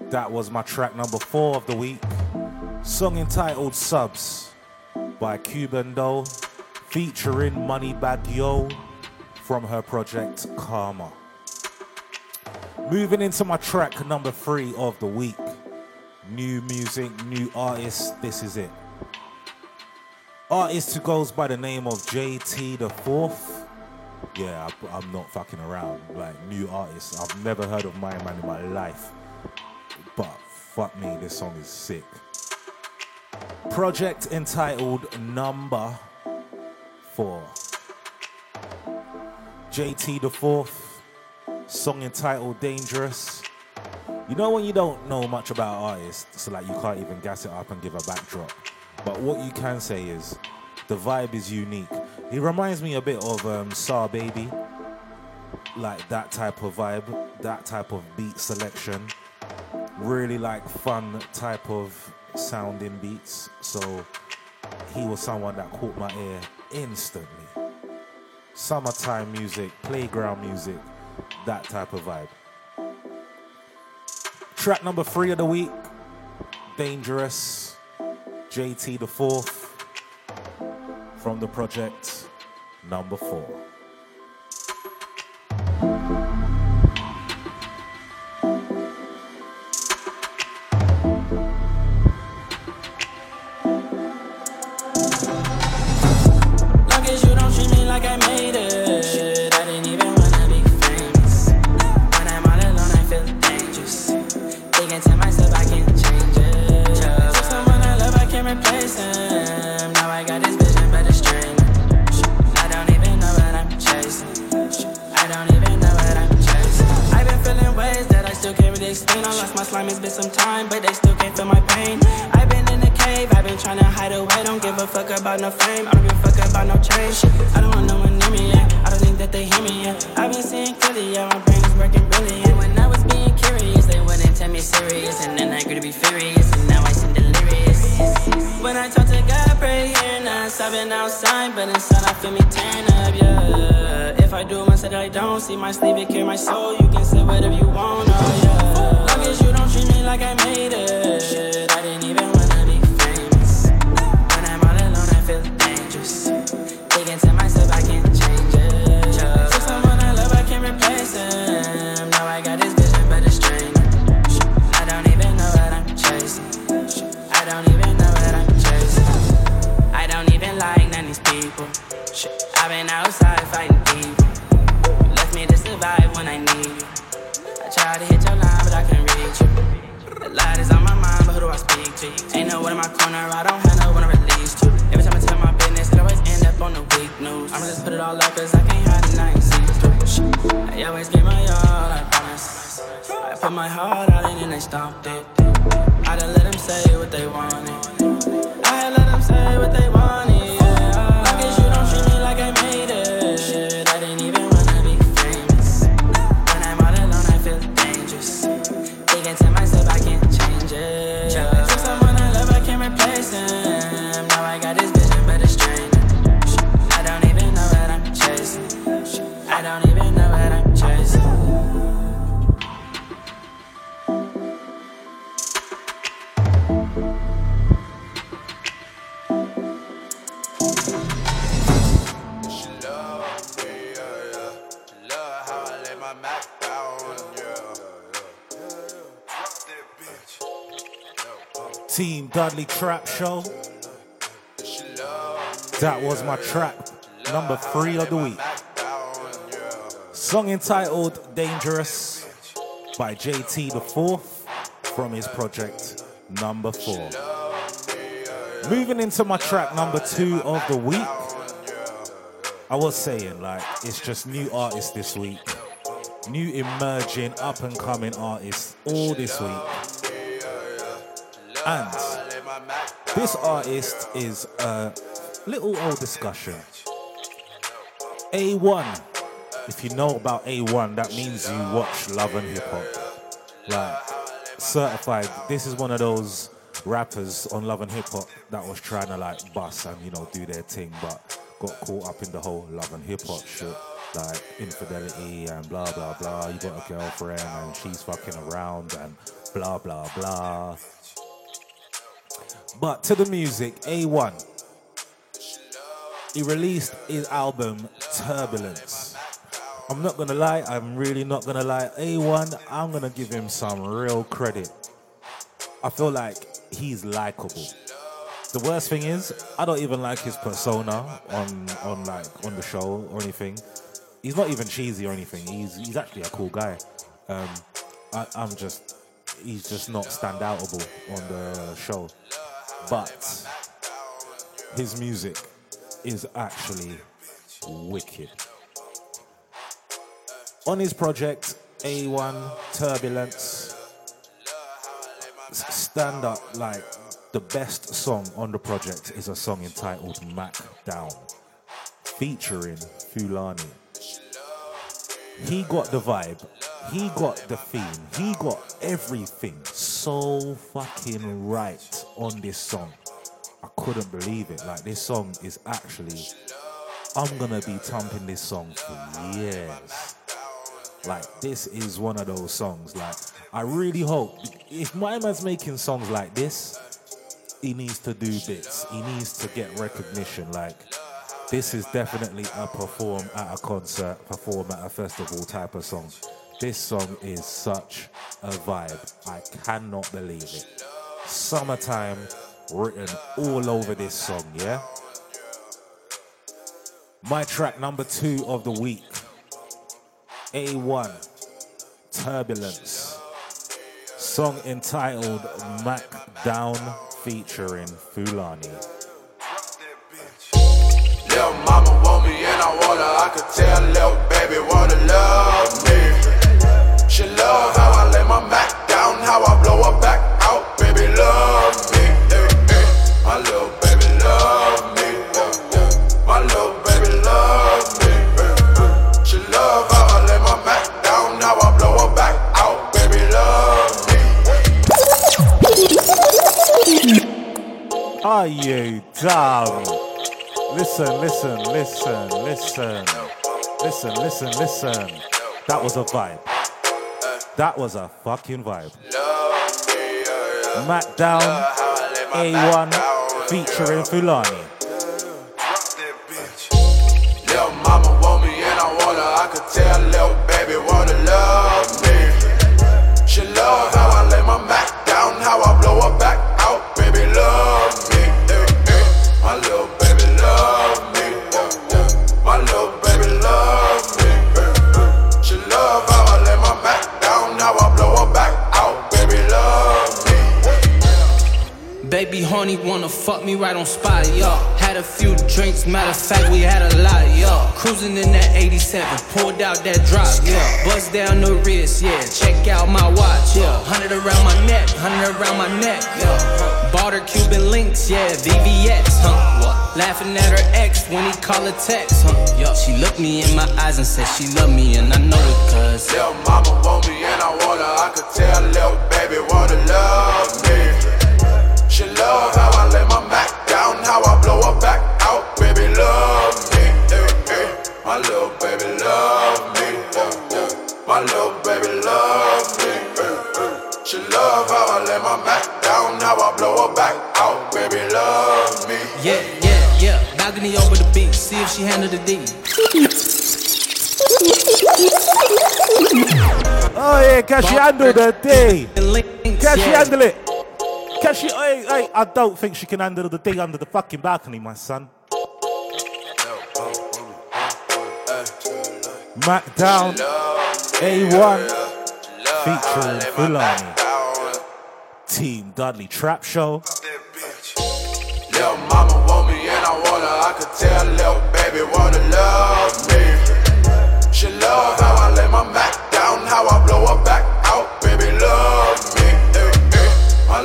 That was my track number four of the week. Song entitled Subs by Cuban Doll, featuring Moneybagg Yo from her project Karma. Moving into my track number three of the week. New music, new artist, this is it. Artist who goes by the name of JT the Fourth. Yeah, I, I'm not fucking around. Like new artists, I've never heard of my man in my life. But fuck me, this song is sick. Project entitled Number Four. JT the Fourth, song entitled Dangerous. You know when you don't know much about artists, so like you can't even gas it up and give a backdrop. But what you can say is the vibe is unique. He reminds me a bit of um, Baby, like that type of vibe, that type of beat selection. Really like fun type of sounding beats. So he was someone that caught my ear instantly. Summertime music, playground music, that type of vibe. Track number three of the week, Dangerous, JT the Fourth, from the project number four. My slime, it's been some time, but they still can't feel my pain. I've been in the cave, I've been trying to hide away. Don't give a fuck about no fame, I don't give a fuck about no change. I don't want no one near me yet. I don't think that they hear me yet. I've been seeing clearly, yeah, my brain is working brilliant. When I was being curious, they wouldn't tell me serious, and then I grew to be furious, and now I seem delirious. When I talk to God, pray and I'm sobbing outside, but inside I feel me tearing up, yeah. If I do said I don't see my sleep, it carry my soul. You can say whatever you want, oh yeah. Long as you don't treat me like I made it, I didn't even survive when I need you. I tried to hit your line, but I can't reach you. A lot is on my mind, but who do I speak to? Ain't no one in my corner, I don't have no one to release to. Every time I tell my business, it always end up on the weak news. I'ma just put it all out, cause I can't hide it, I ain't see. I always give my all, I promise. I put my heart out and then they stomped it. I done let them say what they wanted. Trap Show. That was my track number three of the week. Song entitled Dangerous by JT the Fourth from his project number four. Moving into my track number two of the week. I was saying, like, it's just new artists this week, new emerging, up and coming artists all this week. And this artist is a little old discussion. A1. If you know about A1, that means you watch Love and Hip Hop. Like, certified. This is one of those rappers on Love and Hip Hop that was trying to like bust and you know do their thing, but got caught up in the whole Love and Hip Hop shit, like infidelity and blah blah blah. You got a girlfriend and she's fucking around and blah blah blah. But to the music, A1. He released his album Turbulence. I'm not gonna lie, I'm really not gonna lie. A1, I'm gonna give him some real credit. I feel like he's likable. The worst thing is, I don't even like his persona on on like on the show or anything. He's not even cheesy or anything. He's he's actually a cool guy. Um, I, I'm just he's just not standoutable on the show. But his music is actually wicked. On his project, A1 Turbulence, stand up like the best song on the project is a song entitled Mac Down, featuring Fulani. He got the vibe, he got the theme, he got everything so fucking right on this song. I couldn't believe it. Like, this song is actually, I'm gonna be thumping this song for years. Like, this is one of those songs. Like, I really hope if my man's making songs like this, he needs to do bits. He needs to get recognition. Like, this is definitely a perform at a concert, perform at a festival type of song. This song is such a vibe. I cannot believe it. Summertime written all over this song, yeah? My track number two of the week A1 Turbulence. Song entitled Mac Down featuring Fulani. Lil' mama want me and I want her. I could tell lil' baby wanna love me. She love how I lay my Mac down, how I blow her back out. Baby love me. Hey, hey. My little baby love me. My little baby love me. She love how I lay my Mac down, how I blow her back out. Baby love me. Are you dumb? Listen, listen, listen, listen, listen, listen, listen. That was a vibe. That was a fucking vibe. Mac Down, A1, featuring Fulani. Baby wanna fuck me right on spot, yo. Had a few drinks, matter of fact, we had a lot, yo. Cruising in that 87, pulled out that drop, yeah. Bust down the wrist, yeah. Check out my watch, yeah. Hundred around my neck, hundred around my neck, yeah. Bought her Cuban links, yeah. VVS, huh? Laughing at her ex when he call her text, huh? Yo, she looked me in my eyes and said she love me, and I know it cause. Lil' mama want me and I want her. I could tell lil' baby wanna love me. She love how I lay my Mac down, how I blow her back out. Baby love me. Hey, hey. My little baby love me. Yeah, yeah. My little baby love me. Hey, hey. She love how I lay my Mac down, how I blow her back out. Baby love me. Yeah, yeah, yeah. Balcony over the beat, see if she handle the D. Oh yeah, can she handle the day? Can she yeah. handle it? Can she? Hey, hey, I don't think she can handle the day under the fucking balcony, my son. Mac down, A1, featuring Fulani. Team Dudley Trap Show. Mama want me and I want her. I could tell baby wanna love me. She love how I lay my Mac down, how I blow her back out. Baby love me. My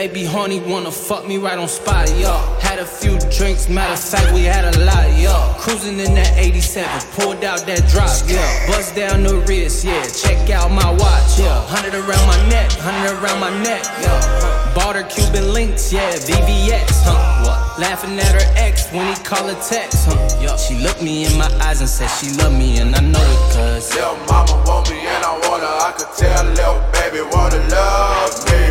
Baby honey wanna fuck me right on spot, yo. Had a few drinks, matter of fact, we had a lot, yo. Cruising in that 87, pulled out that drop, yeah. Bust down the wrist, yeah. Check out my watch, yeah. Hundred around my neck, hundred around my neck, yeah. Bought her Cuban links, yeah. VVS, huh? What? Laughing at her ex when he call her text, huh? Yo. She looked me in my eyes and said she love me, and I know it cause. Lil' mama want me and I want her. I could tell lil' baby wanna love me.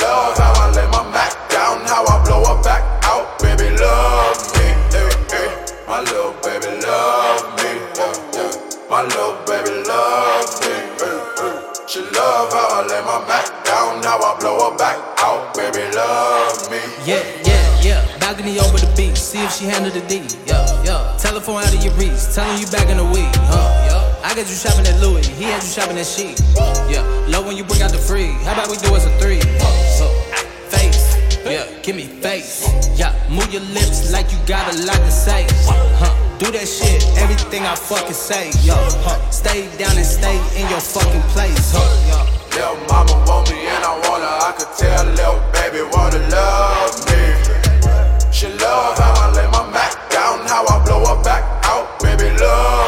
Love how I lay my Mac down, how I blow her back out. Baby love me, eh, eh. my little baby love me. eh. My little baby love me. She love how I lay my Mac down, how I blow her back out. Baby love me. Yeah, yeah, yeah. Balcony over the beach. See if she handle the D. Yeah, yeah. Telephone out of your reach. Telling you back in the week. Huh, yeah. I got you shopping at Louis. He had you shopping at Chic. Yeah. Low when you bring out the free. How about we do it a three? Face. Yeah, give me face. Yeah, move your lips like you got a lot to say. Huh. Do that shit, everything I fucking say. Yo, huh. Stay down and stay in your fucking place. Huh, yeah. Mama want me and I want her. I could tell lil' baby wanna love me. She love how I lay my Mac down, how I blow her back out. Baby love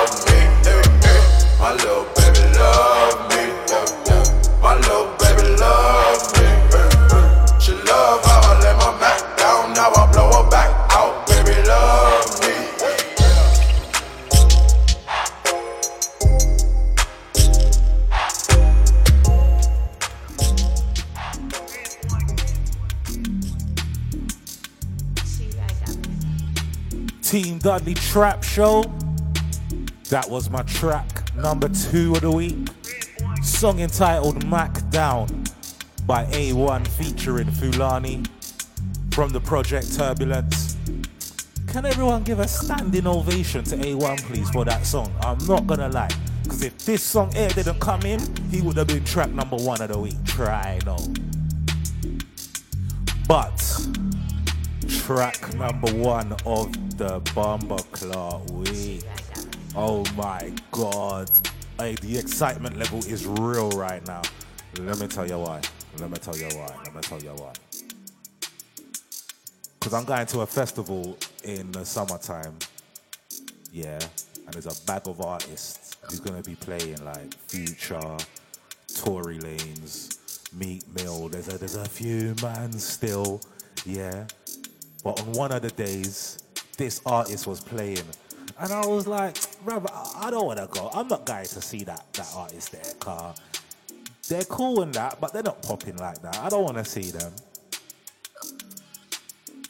Team Dudley Trap Show. That was my track number two of the week. Song entitled Mac Down by A1 featuring Fulani from the project Turbulence. Can everyone give a standing ovation to A1 please for that song? I'm not gonna lie. Because if this song air didn't come in, he would have been track number one of the week. Try no. But track number one of the Bomber Clock week. Oh my god. Hey, the excitement level is real right now. Let me tell you why. Let me tell you why. Let me tell you why. Because I'm going to a festival in the summertime. Yeah. And there's a bag of artists who's going to be playing like Future, Tory Lanez, Meek Mill. There's a, there's a few man still. Yeah. But on one of the days, this artist was playing. And I was like, brother, I don't want to go. I'm not going to see that, that artist there, car. They're cool and that, but they're not popping like that. I don't want to see them.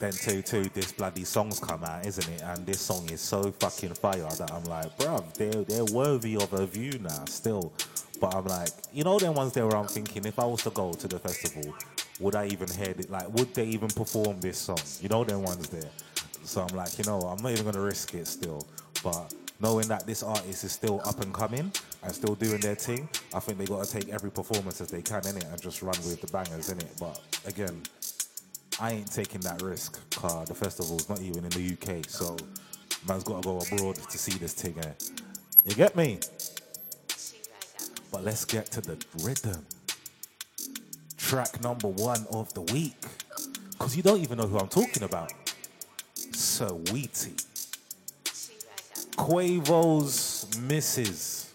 Then two two, this bloody song's come out, isn't it? And this song is so fucking fire that I'm like, bruv, they're they're worthy of a view now, still. But I'm like, you know, them ones there where I'm thinking, if I was to go to the festival, would I even hear it? Like, would they even perform this song? You know, them ones there. So I'm like, you know, I'm not even gonna risk it still. But knowing that this artist is still up and coming and still doing their thing, I think they gotta take every performance as they can in it and just run with the bangers in it. But again, I ain't taking that risk, car the festival's not even in the UK, so man's gotta go abroad to see this thing. Eh? You get me? But let's get to the rhythm. Track number one of the week. Because you don't even know who I'm talking about. Saweetie. Quavo's missus.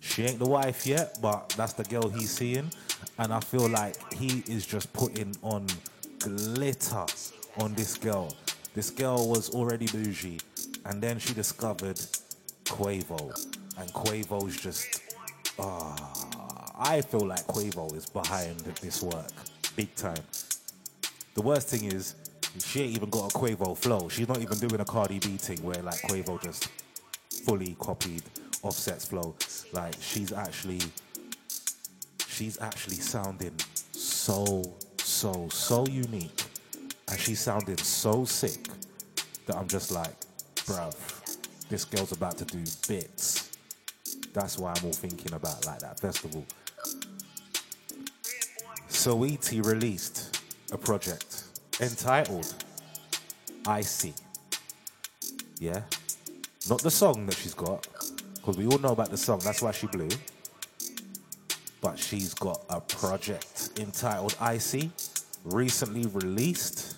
She ain't the wife yet, but that's the girl he's seeing. And I feel like he is just putting on glitter on this girl. This girl was already bougie, and then she discovered Quavo. And Quavo's just, ah, I feel like Quavo is behind this work, big time. The worst thing is, she ain't even got a Quavo flow. She's not even doing a Cardi B thing where like Quavo just fully copied Offset's flow. Like she's actually, she's actually sounding so, so, so unique, and she's sounding so sick that I'm just like, bruv, this girl's about to do bits. That's why I'm all thinking about like that festival. So Saweetie released a project entitled Icy. Yeah? Not the song that she's got, because we all know about the song, that's why she blew. But she's got a project entitled Icy, recently released.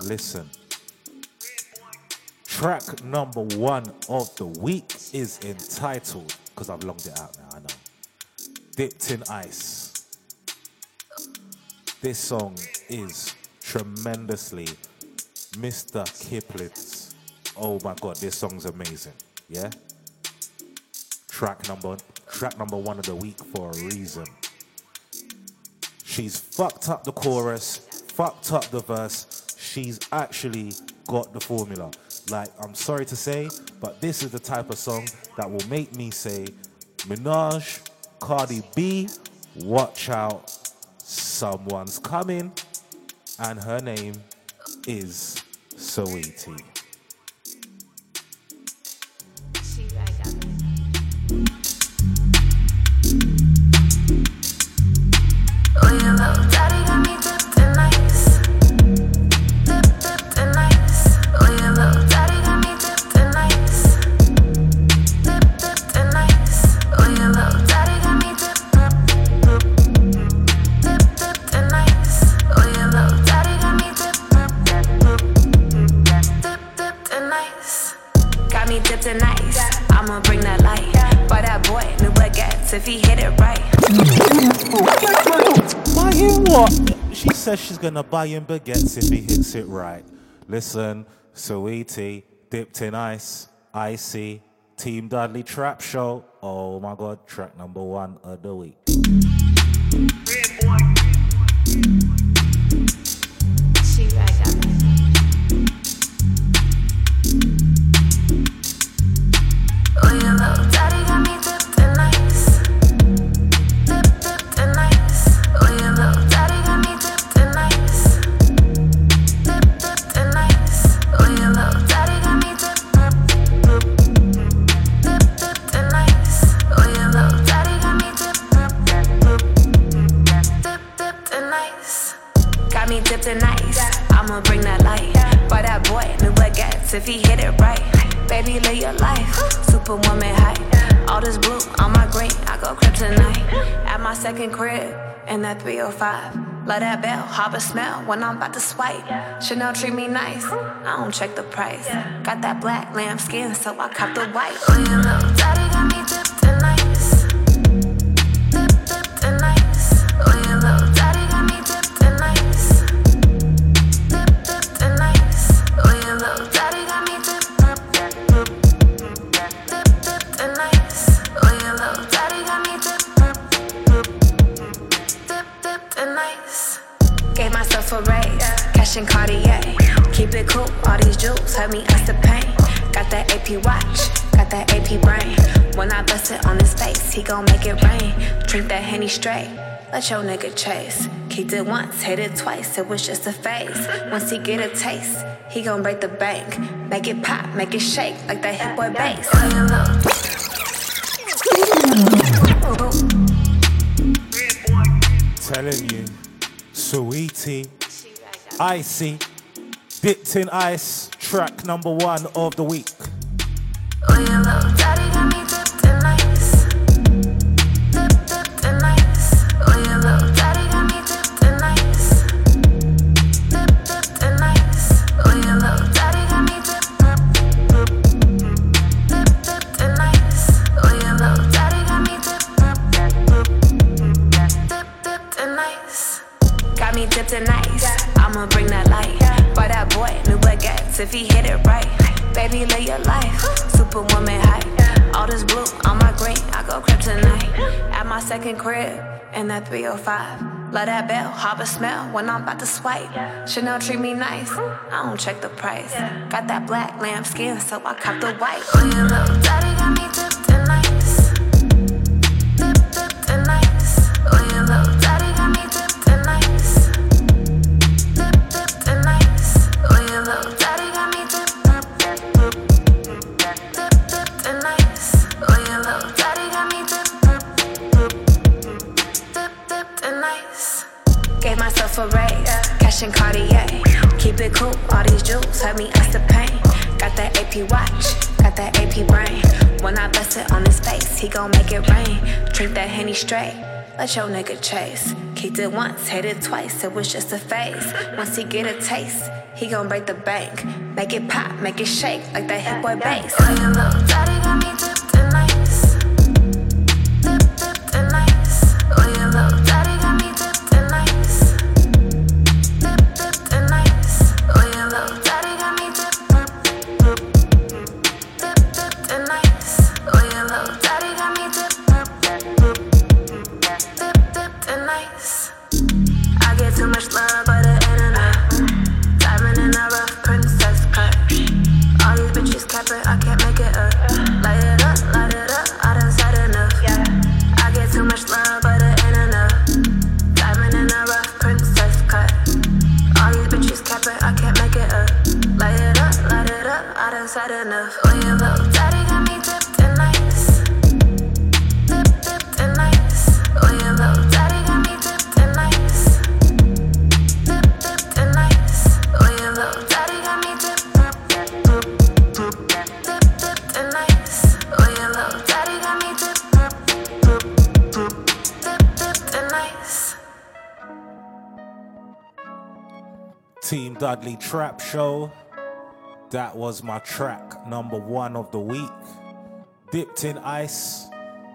Listen. Track number one of the week is entitled, because I've longed it out now, I know. Dipped in Ice. This song is tremendously Mr. Kipling's. Oh my god, this song's amazing. Yeah? Track number track number one of the week for a reason. She's fucked up the chorus, fucked up the verse. She's actually got the formula. Like, I'm sorry to say, but this is the type of song that will make me say, Minaj, Cardi B, watch out, someone's coming, and her name is Saweetie. Gonna buy him baguettes if he hits it right. Listen, Saweetie, dipped in ice, icy, Team Dudley Trap Show. Oh my god, track number one of the week. That 305. Love that Bal Harbour smell when I'm about to swipe. Chanel treat me nice. I don't check the price. Got that black lamb skin, so I cop the white. Daddy got me gon' make it rain. Drink that henny straight, let your nigga chase. Kicked it once, hit it twice, it was just a phase. Once he get a taste, he gon' break the bank. Make it pop, make it shake like that hit boy bass. Telling you, Saweetie, Icy, Dipped in Ice, track number one of the week. Your little daddy crib in that 305. Love that bell, harbor smell when I'm about to swipe. Chanel treat me nice, I don't check the price. Got that black lamb skin, so I cop the white. Oh, your little daddy got me dipped in Henny straight, let your nigga chase. Kicked it once, hit it twice, it was just a phase. Once he get a taste, he gon' break the bank. Make it pop, make it shake like that hit boy bass. Trap Show. That was my track number one of the week. Dipped in Ice,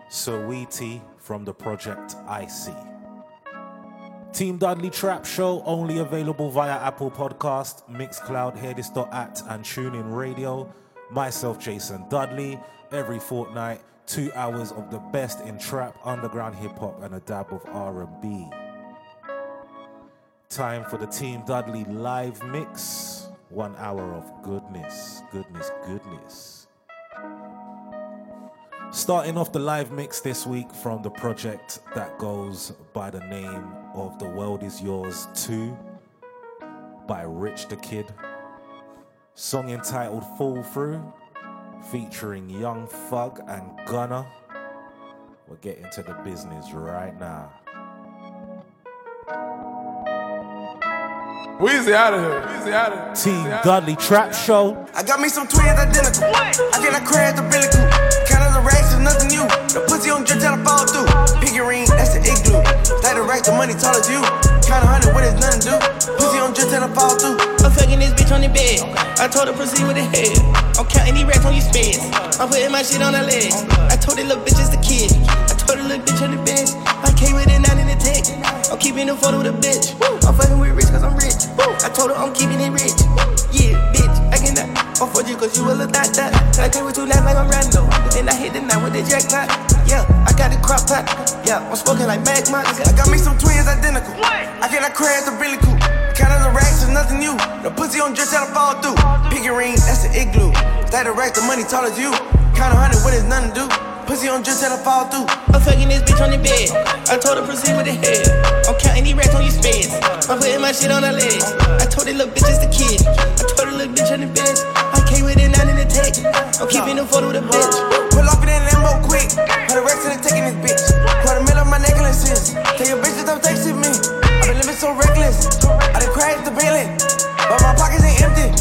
Saweetie from the project Icy. Team Dudley Trap Show only available via Apple Podcast, Mixcloud, Hearthis.at, and TuneIn Radio. Myself, Jason Dudley, every fortnight, two hours of the best in trap, underground hip hop, and a dab of R&B. Time for the Team Dudley live mix. One hour of goodness, goodness, goodness. Starting off the live mix this week from the project that goes by the name of The World Is Yours 2 by Rich the Kid. Song entitled Fall Through, featuring Young Thug and Gunna. We're getting to the business right now. Weezy out of here. Weezy out of here. Team Dudley Trap Show. I got me some twins identical. I cannot crash the billy coop. Count of the racks is nothing new. The pussy on drip till I fall through. Figurine, that's the igloo. Stack the rack, the money tall as you. Count a hundred when it's nothing do. Pussy on drip till I fall through. I'm fucking this bitch on the bed. I told her proceed with the head. I'm counting these racks on your speds. I'm putting my shit on her legs. I told that little bitch is the kid. I told the little bitch on the bench. I came with it I'm keeping the photo with a bitch. I'm fucking with rich cause I'm rich. I told her I'm keeping it rich. Yeah, bitch, I cannot afford you cause you a little dot dot. I came with two lines like I'm Rando. Then I hit the night with the jackpot. Yeah, I got the crop pot. Yeah, I'm smoking like Magma. I got me some twins identical. I cannot crash the billy coop. Count of the racks is nothing new. The pussy on dress till I fall through. Figurine, that's the igloo. Stack the rack, the money tall as you. Count a hundred when it's nothing to do. Pussy on drip till I fall through. I'm fucking this bitch on the bed. I told her proceed with the head. I'm counting these racks on your speds. I'm putting my shit on her legs. I told that little bitch is the kid. I told the little bitch on the bed. I came with it nine in the tech. I'm keeping the photo with the bitch. Pull off in that Lambo quick. Put the racks in the taking this bitch. Put a middle of my necklaces. Tell your bitch to stop texting me. So reckless. I done crashed the Bentley. But my pockets ain't empty.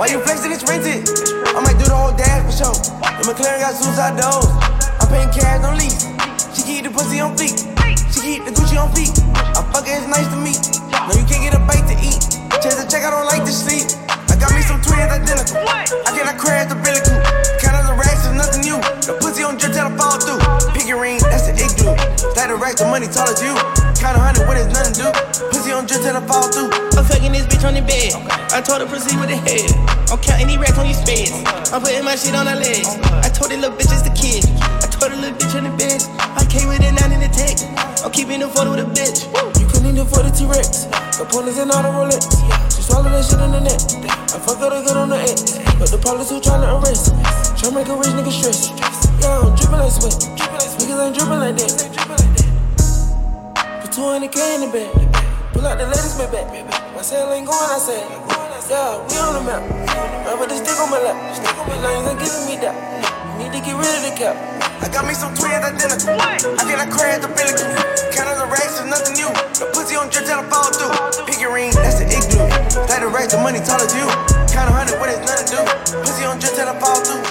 Why you flexing? It's rented. I might do the whole dash for sure. The McLaren got suicide doors. I'm paying cash on lease. She keep the pussy on feet. She keep the Gucci on feet. I fuck her, it's nice to meet. No, you can't get a bite to eat. Chase the check, I don't like to sleep. I got me some twins identical. I cannot crash the billy coop. Count of the racks is nothing new. The pussy on drip till I fall through. Figurine, that's the igloo. Stack the rack, the money tall as you. Count a hundred when it's nothing do. Pussy on drip till I fall through. I'm fucking this bitch on the bed. I told her proceed with the head. I'm counting these racks on your speds. I'm putting my shit on her legs. I told that little bitch is the kid. I told the little bitch on the bed. I came with it nine in the tech. I'm keeping the photo with a bitch. You couldn't even afford the T-Rex. Components and all the Rolex. She swallowed that shit in the net. I fuck her to good on the X. But the police who tryna arrest. Try make a rich nigga stress. Yeah, I'm dripping like sweat. Niggas ain't dripping like that. Put 200k in the bag. Pull out the latest Maybach. My cell ain't going, I said. Yeah, we on the map. I put the stick on my lap. These lanes ain't giving me that. Need to get rid of the cap. I got me some twins identical. I feel like crash the pinnacle. Counting the racks is nothing new. The pussy on drip till I fall through. Pinky ring, that's the igloo. Play the race, the money taller than you. Count a hundred when it's nothing to do. Pussy on drip till I fall through.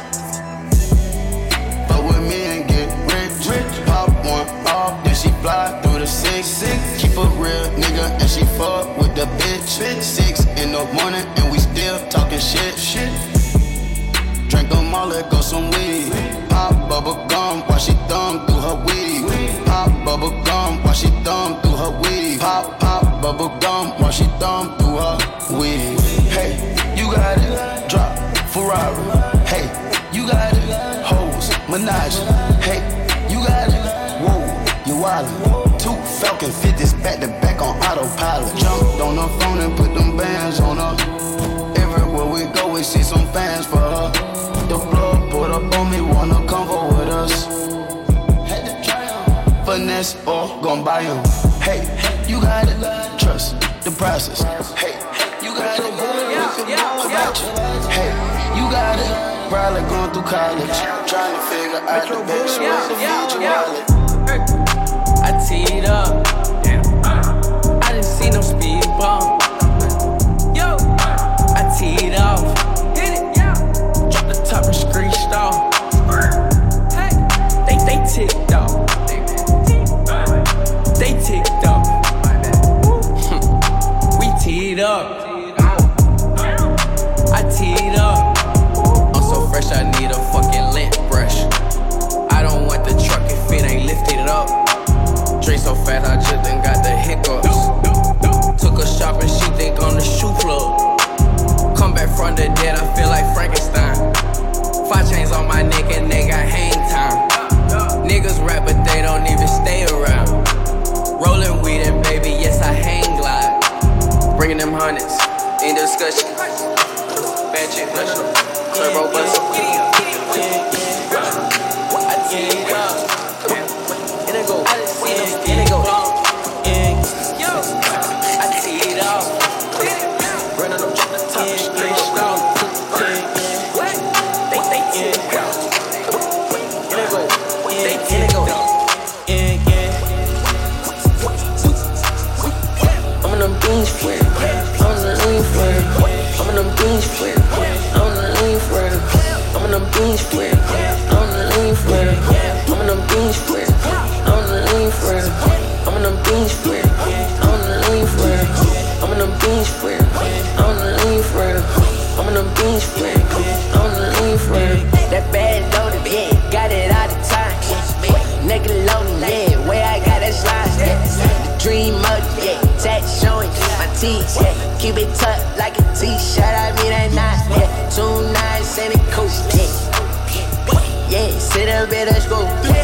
Fuck with me and get rich. Pop one off, then she fly through the six. Keep a real nigga and she fuck with the bitch. bitch. Six in the morning and we still talking shit. shit. Drink them all, let go some weed. Pop bubble gum while she thumb through her weed. Pop bubble gum while she thumb through her weed. Pop, pop bubble gum while she thumb through her weed. Hey, you got it. Drop Ferrari. Hey, you got it. Hoes, Menage. Hey, you got it. Whoa, you wildin'. Two Falcon 50s back to back on autopilot. Jumped on her phone and put them bands on her. Everywhere we go, we see some fans for her. The plug put up on me, wanna come for with us. Had to try 'em. Finesse oh, or gon' buy 'em. Hey, you got it. Trust the process. Hey, you got it. About you. Hey, you got it. Probably going through college. Trying to figure out the best way to feed your wallet. I teed up. Up. I teed up. I'm so fresh, I need a fucking lint brush. I don't want the truck if it ain't lifted up. Drink so fat, I just done got the hiccups. Took a shopping, she think I'm the shoe plug. Come back from the dead, I feel like Frankenstein. Five chains on my neck and they got hang time. Niggas rap, but they don't even stay around. Rolling weed and baby, yes, I hang. Bringing them hundreds in discussion. Bad chick blush, turbo it go, it go. Teeth, yeah. Keep it tucked like a t-shirt, I mean that night, yeah. Two nines and a coupe, yeah. Sit up in the school.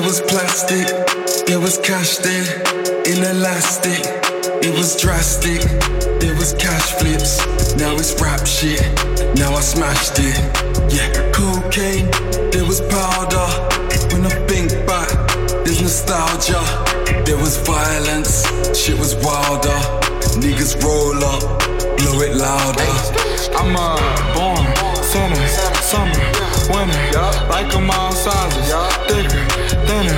It was plastic, there was cash there, inelastic. It was drastic, there was cash flips. Now it's rap shit, now I smashed it. Yeah, cocaine, there was powder. When I think back, there's nostalgia. There was violence, shit was wilder. Niggas roll up, blow it louder. I'm a born Summer, summer, winter, like a all sizes, thicker, thinner,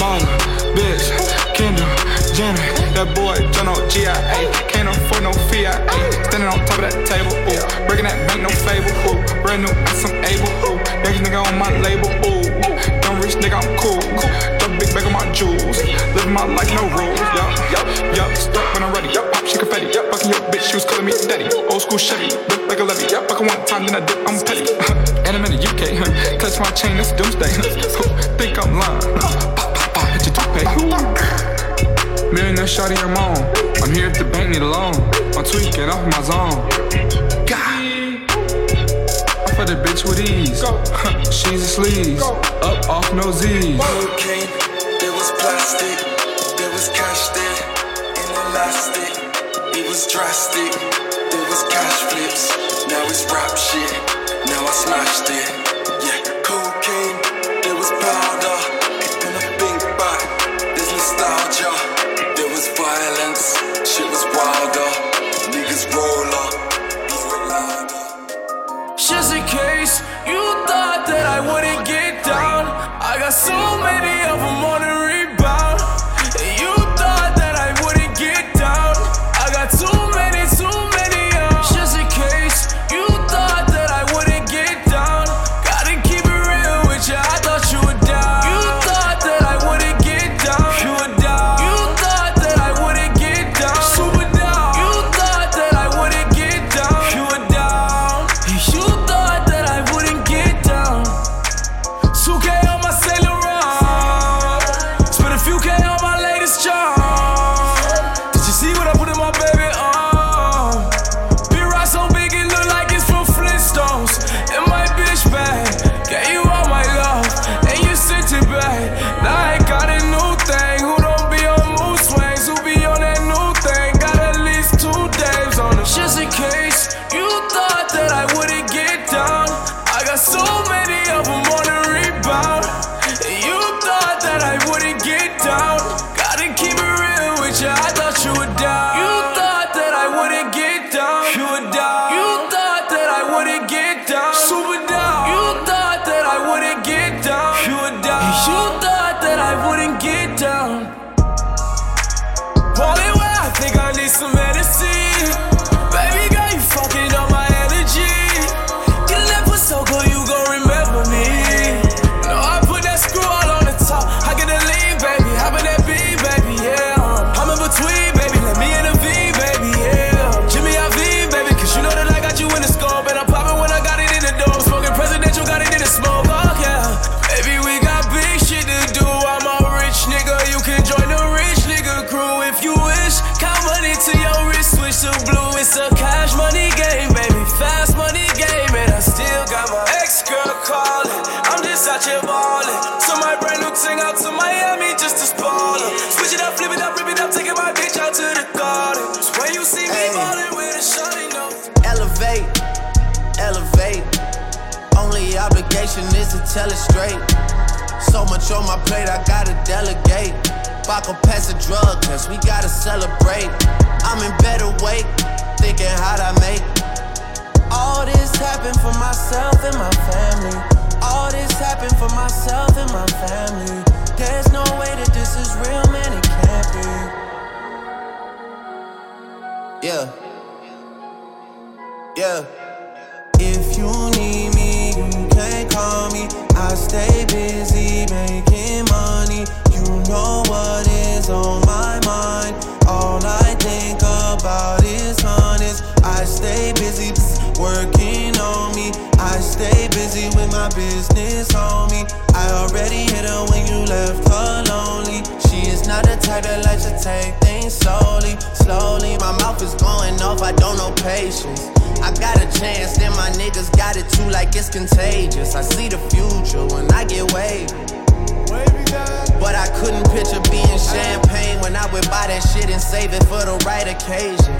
model, bitch, Kendall, Jenner, that boy Jono GIA, can't afford no fiat, standing on top of that table, ooh, breaking that bank, no fable, ooh, brand new, I'm able, ooh, next nigga on my label, ooh rich nigga, I'm cool. cool. Big bag on my jewels. Living my life, no rules. Yup, yup, yup. Stuck when I'm ready. Yup, she confetti. Yup, fucking your bitch, she was calling me daddy. Old school Chevy, look like a levy. Yup, fucking one time, then I dip, I'm petty. and I'm in the UK, huh? Touch my chain, it's doomsday. Think I'm lying. Pop, pop, pop, hit your toothpick. Millionaire shawty, I'm on. I'm here at the bank, need a loan. I'm tweaking off my zone for the bitch with ease. She's a sleaze. Up off no Z's. Cocaine, there was plastic, there was cash there, in elastic. It was drastic, there was cash flips. Now it's rap shit, now I smashed it. Yeah, cocaine, there was powder, when I think back, there's nostalgia. There was violence, shit was wilder. Is to tell it straight. So much on my plate, I gotta delegate. Baco pass a drug test, we gotta celebrate. I'm in better weight, thinking how'd I make. All this happened for myself and my family. All this happened for myself and my family. There's no way that this is real, man, it can't be. Yeah. Yeah. If you need me, you can call me. I stay busy making money. You know what is on my mind. All I think about is honest. I stay busy working on me. I stay busy with my business, homie. I already hit her when you left her lonely. She is not the type that likes to take things slowly, slowly. My mouth is going off, I don't know patience. I got a chance, then my niggas got it too, like it's contagious. I see the future when I get wavy. But I couldn't picture being champagne when I would buy that shit and save it for the right occasion.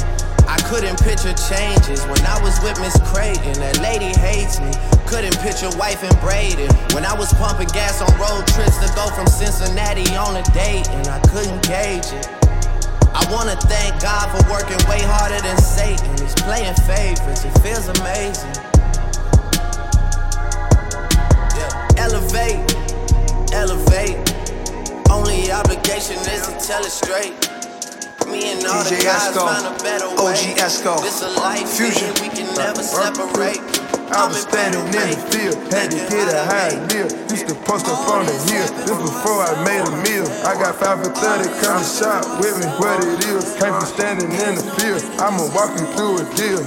I couldn't picture changes when I was with Miss Creighton. That lady hates me. Couldn't picture wife and Braden when I was pumping gas on road trips to go from Cincinnati on a date, and I couldn't gauge it. I wanna thank God for working way harder than Satan. He's playing favorites, it feels amazing. Yeah. Elevate, elevate. Only obligation is to tell it straight. Me and all the guys Esco, find a better way. OG Esco, This a life Fusion. we can never separate. I was standing in the field, had to get a high meal. Used to post up on the hill, this before I made a meal. I got 5 for 30, come to shop with me, what it is. Came from standing in the field, I'ma walk you through a deal.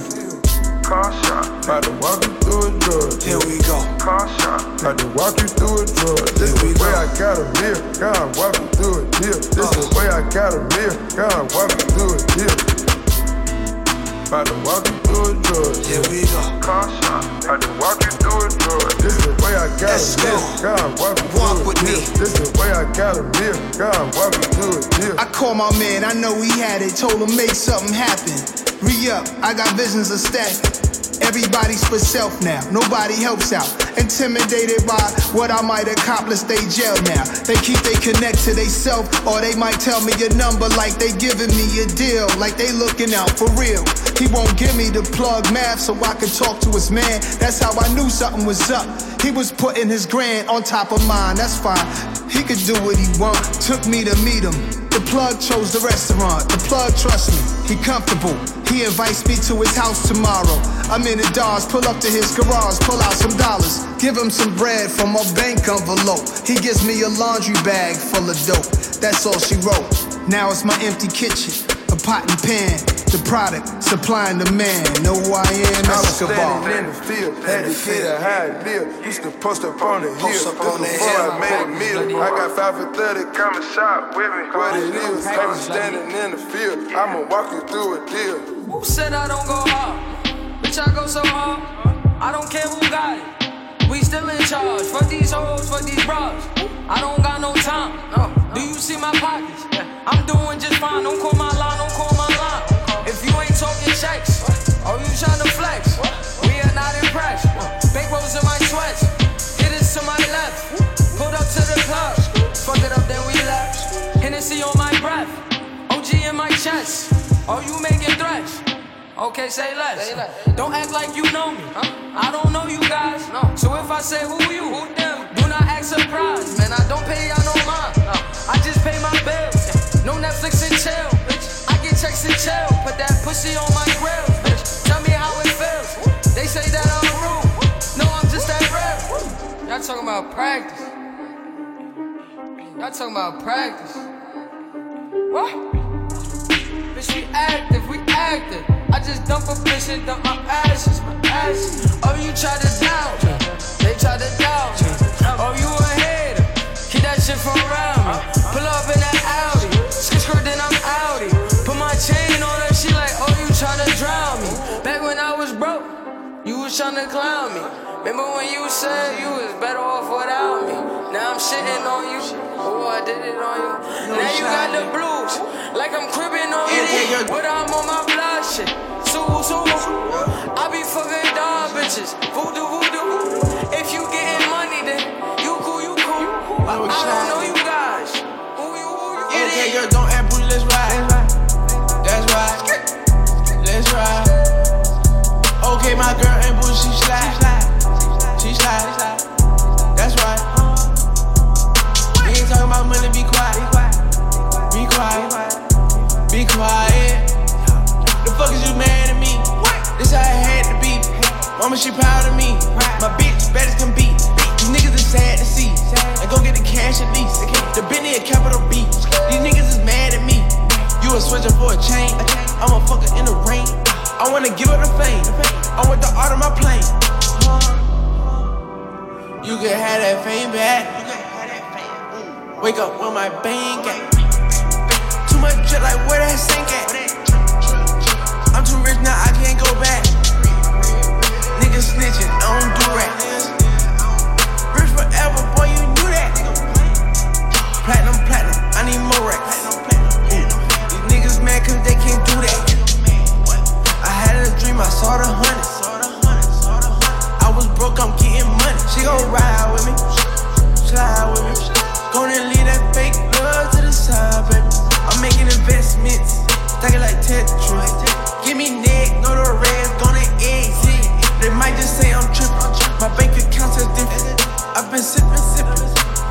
Car shop, about to walk you through a drug. Here we go. Car shop, about to walk you through a drug. This is the way I gotta live, God walk you through a deal. This is the uh. way I gotta live, God walk you through a deal. About to walk you through a drug. Here we go. Shop. About to walk you through a. This is the way I gotta Let's live. go. God, walk Walk with a me. This is the way I gotta live. God, walk you through a deal. I call my man, I know he had it, told him make something happen. Re up, I got visions of stacking. Everybody's for self now, nobody helps out. Intimidated by what I might accomplish, they jail now. They keep they connect to they self, or they might tell me a number like they giving me a deal, like they looking out for real. He won't give me the plug math so I can talk to his man. That's how I knew something was up. He was putting his grand on top of mine, that's fine. He could do what he want, took me to meet him. The plug chose the restaurant. The plug trust me. He comfortable. He invites me to his house tomorrow. I'm in the Dodge, pull up to his garage, pull out some dollars. Give him some bread from a bank envelope. He gives me a laundry bag full of dope. That's all she wrote. Now it's my empty kitchen, a pot and pan. The product supplying the man. Know who I am? I was Escobar. standing in the field, had to get a high deal. Used to post up on the hill. Post up This on the hill. I made a meal. I got five for thirty, come and shop with me. What it is, I was standing in the field. I'ma walk you through a deal. Who said I don't go hard? Bitch, I go so hard. I don't care who got it. We still in charge. Fuck these hoes, fuck these bras. I don't got no time. Do you see my pockets? I'm doing just fine. Don't call my line, don't call my line. If you ain't talking checks, or you trying to flex, we are not impressed. Big rolls in my sweats. Hit it to my left. Pulled up to the club. Fuck it up, then we left. Hennessy on my breath. OG in my chest. Are you making threats? Okay, say less. Don't act like you know me. I don't know you guys. No. So if I say who you, who them, do not act surprised. Man, I don't pay y'all no mind. I just pay my bills. No Netflix and chill, bitch. I get checks and chill. Put that pussy on my grill, bitch. Tell me how it feels. They say that I'm rude. No, I'm just that real. Y'all talking about practice. Y'all talking about practice. What? Bitch, we active, we active. I just dump a bitch and dump my ashes, my ashes. Oh, you try to doubt me. They try to doubt me. Oh, you a hater. Keep that shit from around me. Pull up in that Audi. Skid skirt, then I'm Audi. Put my chain on her, she like, oh, you try to drown me. Back when I was broke, you was tryna clown me. Remember when you said you was better off without me? Now I'm shitting on you. Oh, I did it on you. Now you got the blues, like I'm cribbing on you. But I'm on my blood shit. So, so, I be fucking dog bitches. Voodoo, voodoo. If you getting money, then you cool, you cool. I don't know you guys. Okay, girl, don't act booty, let's ride. That's right. Let's ride. Okay, my girl ain't booty, she slide. She slide. That's money, be quiet. Be quiet. Be quiet. The fuck is you mad at me? This how it had to be. Mama, she proud of me. My bitch bad as can be. These niggas is sad to see. And go get the cash at least. The Bentley a capital B. These niggas is mad at me. You a switcher for a chain. I'm a fucker in the rain. I wanna give up the fame. I want the art of my plane. You can have that fame back. Wake up with my bang at. Too much jet like where that sink at. I'm too rich now, I can't go back. Niggas snitching, I don't do rats. Rich forever, boy, you knew that. Platinum, platinum, I need more racks. These niggas mad cause they can't do that. I had a dream, I saw the hundreds. I was broke, I'm getting money. She gon' ride with me, slide with me. Gonna leave that fake love to the side, baby. I'm making investments, stack it like Tetris. Give me neck, know the reds gonna exit. They might just say I'm trippin'. My bank account says different. I've been sippin', sippin'.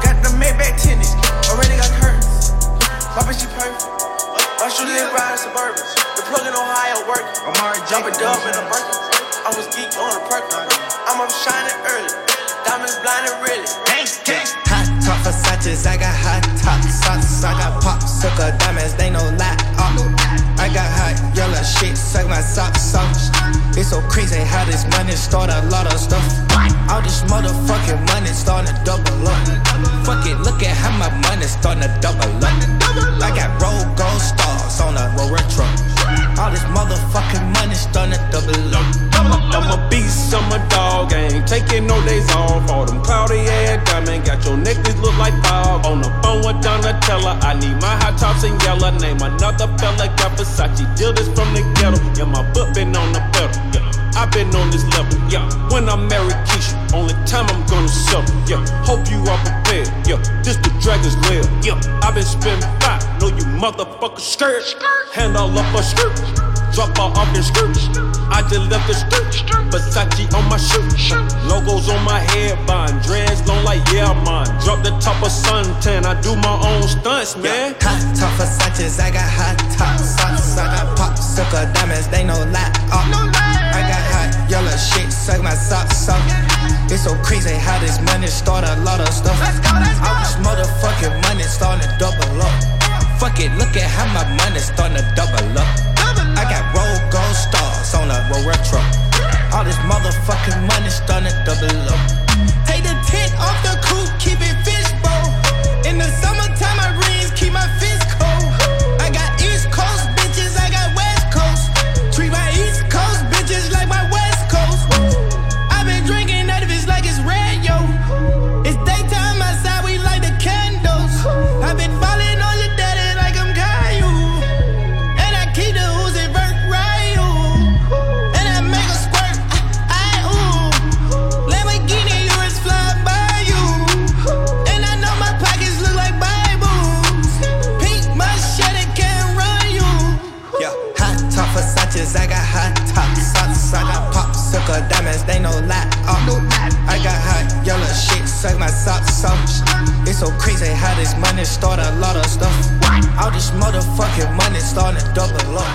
Got the Maybach tennis, already got curtains. My bitch, she perfect. My shooter live ride suburban. The plug in Ohio work. I'm already jumping up in a Birkin. I was geek on a perk. I'm up shining early. Diamonds blinding really. Hot top Versace's, I got hot top socks. I got pop sucker diamonds, they no lie. Uh, I got hot yellow shit, suck my socks off. It's so crazy how this money start a lot of stuff. All this motherfucking money starting to double up. Fuck it, look at how my money starting to double up. I got roll gold stars on a retro. All this motherfucking money starting to double up. I'm a beast, I'm a dog, ain't taking no days off. All them cloudy ass diamond, got your necklace look like fog. On the phone with Donatella, I need my hot tops and yellow. Name another fella, got Versace, deal this from the ghetto. Yeah, my foot been on the pedal. Yeah. I've been on this level, yeah. When I marry Keisha, only time I'm gonna settle, yeah. Hope you are prepared, yeah. This the dragon's lair, yeah. I've been spending five, know you motherfucker scared. Hand all up a skirt, drop her off your skirt. I just left the skirt, Versace on my shirt. Logos on my head, buying dreads long like yeah, man. Drop the top of suntan, I do my own stunts, man. Hot top Versace's, I got hot top socks. I got popsicle diamonds, they no lie. Oh. I got hot yellow shit, suck my socks off. It's so crazy how this money start a lot of stuff. All this motherfucking money starting to double up. Fuck it, look at how my money starting to double up. I got roll gold stars on a roll retro. All this motherfucking money starting to double up. Take the they no lie. Oh, uh. I got hot yellow shit, suck my socks off. It's so crazy how this money start a lot of stuff. All this motherfucking money starting to double up.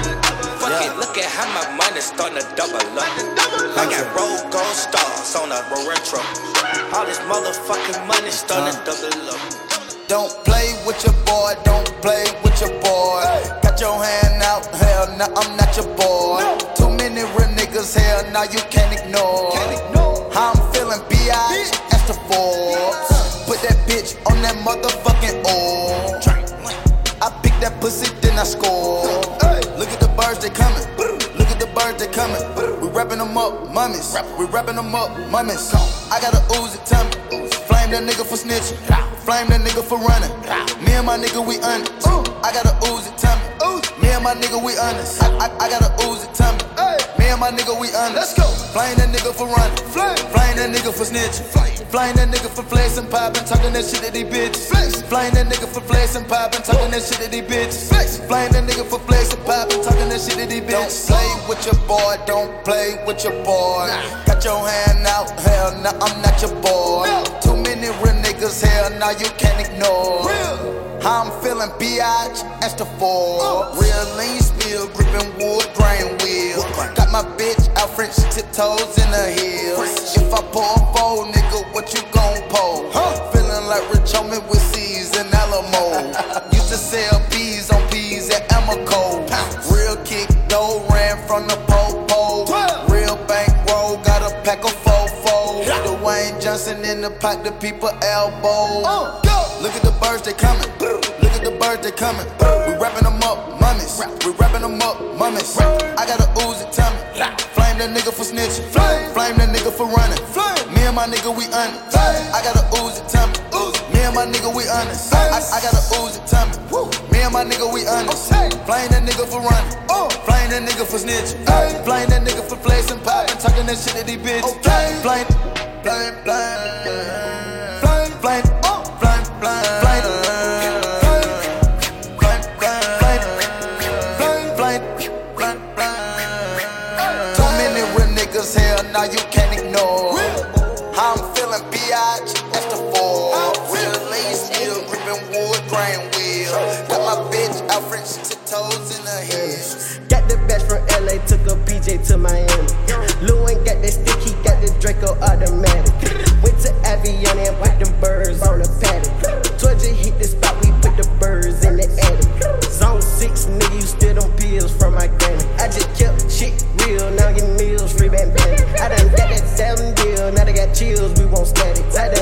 Fuck it, look at how my money starting to double up. I got road gold stars on a retro. All this motherfucking money starting to double up. Don't play with your boy, don't play with your boy. Got your hand out, hell nah, I'm not your boy. Too many real niggas, hell nah, you can't ignore. How I'm feeling, B.I. That's the Forbes. Put that bitch on that motherfucking orb. I pick that pussy, then I score. Look at the birds, they coming. Look at the birds, they coming. We wrapping them up, mummies. We wrapping them up, mummies. I got a Uzi, tell me. Flame that nigga for snitching. Flame that nigga for running. Me and my nigga, we honest. I got a Uzi, tell me. Me and my nigga, we honest. I, I, I got a Uzi, tell me. And my nigga, we honest. Let's go. Flame that nigga for running. Flame. Flame that nigga for snitching. Flame that nigga for flexing, popping, talking that shit to these bitches. Flex. Flame that nigga for flexing, popping, talking that shit to these bitches. Flex. Flame that nigga for flexing, popping, talking that shit to these bitches. Don't play with your boy, don't play with your boy. Got your hand out, hell nah, I'm not your boy. Too many real niggas, hell nah, you can't ignore. How I'm feeling, B.I.G. That's the four. Real lean spill, gripping wood, grain wheel. Got my bitch out French tiptoes in the heels. If I pull a four, nigga, what you gon' pull? Feeling like Rich Homie with C's and Alamo. Used to sell bees on peas at Amoco. Real kick though, ran from the pole. Real bank roll, got a pack of Johnson in the pot, the people elbow. Uh, Look at the birds, they coming. Look at the birds, they coming. We wrapping them up, mummies. We wrapping them up, mummies. I got a Uzi, tell me. Flame that nigga for snitching. Flame that nigga for running. Me and my nigga, we honest. I got a Uzi, tell me. Me and my nigga, we honest. I, I got a Uzi, tell me. Me and my nigga, we honest. Flame that nigga for running. Uh. Flame that nigga for snitching. Flame that nigga for flexing, popping, talking that shit to these bitches. Flame, flame, flame, flame, flame, flame, flame, flame. Too many real niggas, hell now you can't ignore. How I'm feeling, B.I.G. The four. Real lean still gripping wood, grain from LA, took a PJ to Miami. Lou ain't got that stick, he got the Draco automatic. Went to Avion and wiped them birds on the paddock. You hit the spot, we put the birds in the attic. Zone 6, nigga, you still them pills from my granny. I just kept shit real, now get meals, free band bandit. I done got that sound deal, now they got chills, we won't static. I done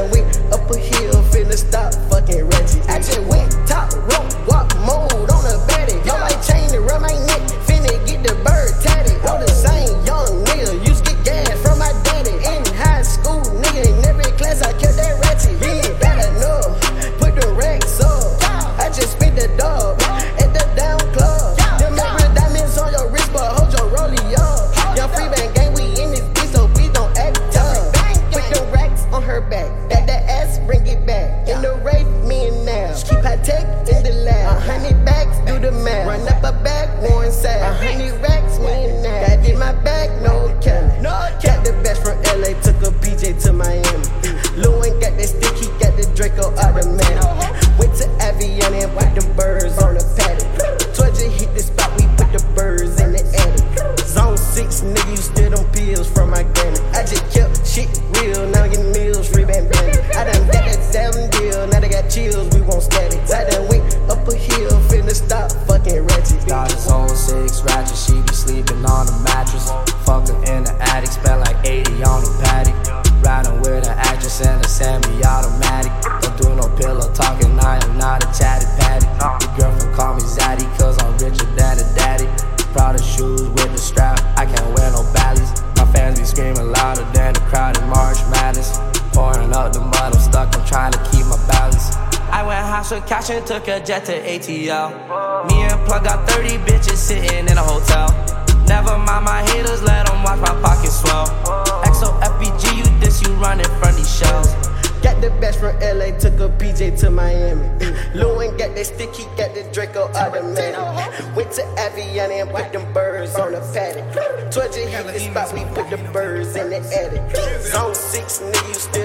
took a jet to ATL. Me and Plug got 30 bitches sitting in a hotel. Never mind my haters, let them watch my pockets swell. XOFBG, you this, you running from these shells. Got the best from LA, took a PJ to Miami. Lewin got that sticky, got the Draco automatic. Went to Aviana and put them birds on the paddock. Twudge hit the spot, we put the birds in the attic. Zone 6, nigga, you still.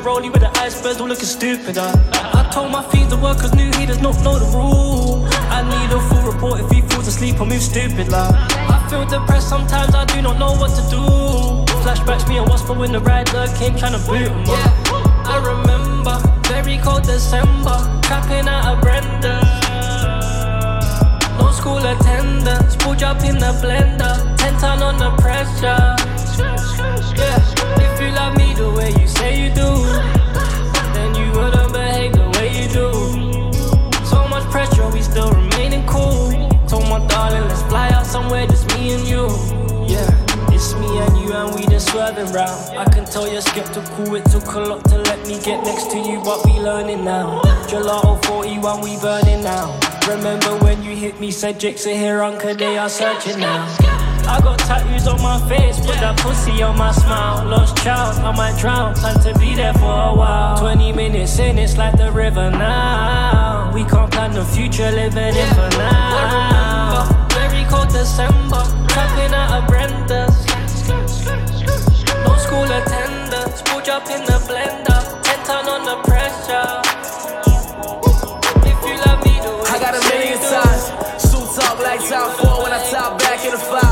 Rollie with the icebergs all looking stupid. Uh. I told my fiends the workers knew he does not know the rule. I need a full report if he falls asleep or moves stupid. Like. I feel depressed sometimes, I do not know what to do. Flashbacks me and Wasper when the rider came trying to boot him. Yeah, I remember very cold December, trapping out of Brenda. No school attendance, pulled up in the blender, 10 ton on the pressure. Yeah, if you love me the way you say you do, then you wouldn't behave the way you do. So much pressure, we still remaining cool. Told my darling, let's fly out somewhere, just me and you. Yeah, it's me and you, and we just swerving round. I can tell you're skeptical, it took a lot to let me get next to you, but we learning now. Gelato 41, we burning now. Remember when you hit me, said Jake's here, uncle, they are searching now. I got tattoos on my face, put that pussy on my smile. Lost child, I might drown, plan to be there for a while. 20 minutes in, it's like the river now. We can't plan the future, living in for now. Remember, Very cold December, trapping out of Brenda's. No school attendance, pulled up in the blender, 10 ton on the pressure. If you love me, do. I got a million ties. Suits up like top four when I top back in the five.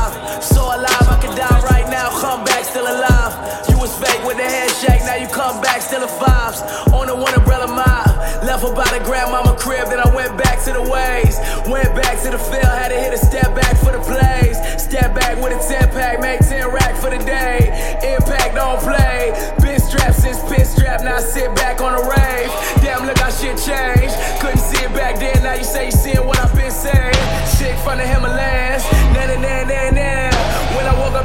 Still alive. You was fake with the handshake, now you come back still in fives. On the one umbrella mile. Left her by the grandmama crib, then I went back to the ways. Went back to the field, had to hit a step back for the plays. Step back with a 10 pack, make 10 rack for the day. Impact don't play. Been strapped since pit strap, now I sit back on the rave. Damn, look how shit changed. Couldn't see it back then, now you say you seeing what I've been saying. Shit from the Himalayas, na na na na na.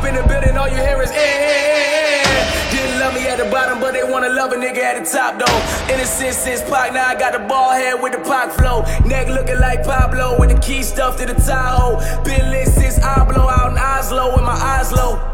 Up in the building, all you hear is eh, eh, eh, eh. Didn't love me at the bottom, but they wanna love a nigga at the top though. Innocent since Pac, now I got the ball head with the Pac flow. Neck looking like Pablo with the key stuffed to the Tahoe. Been lit since I blow out in Oslo with my eyes low.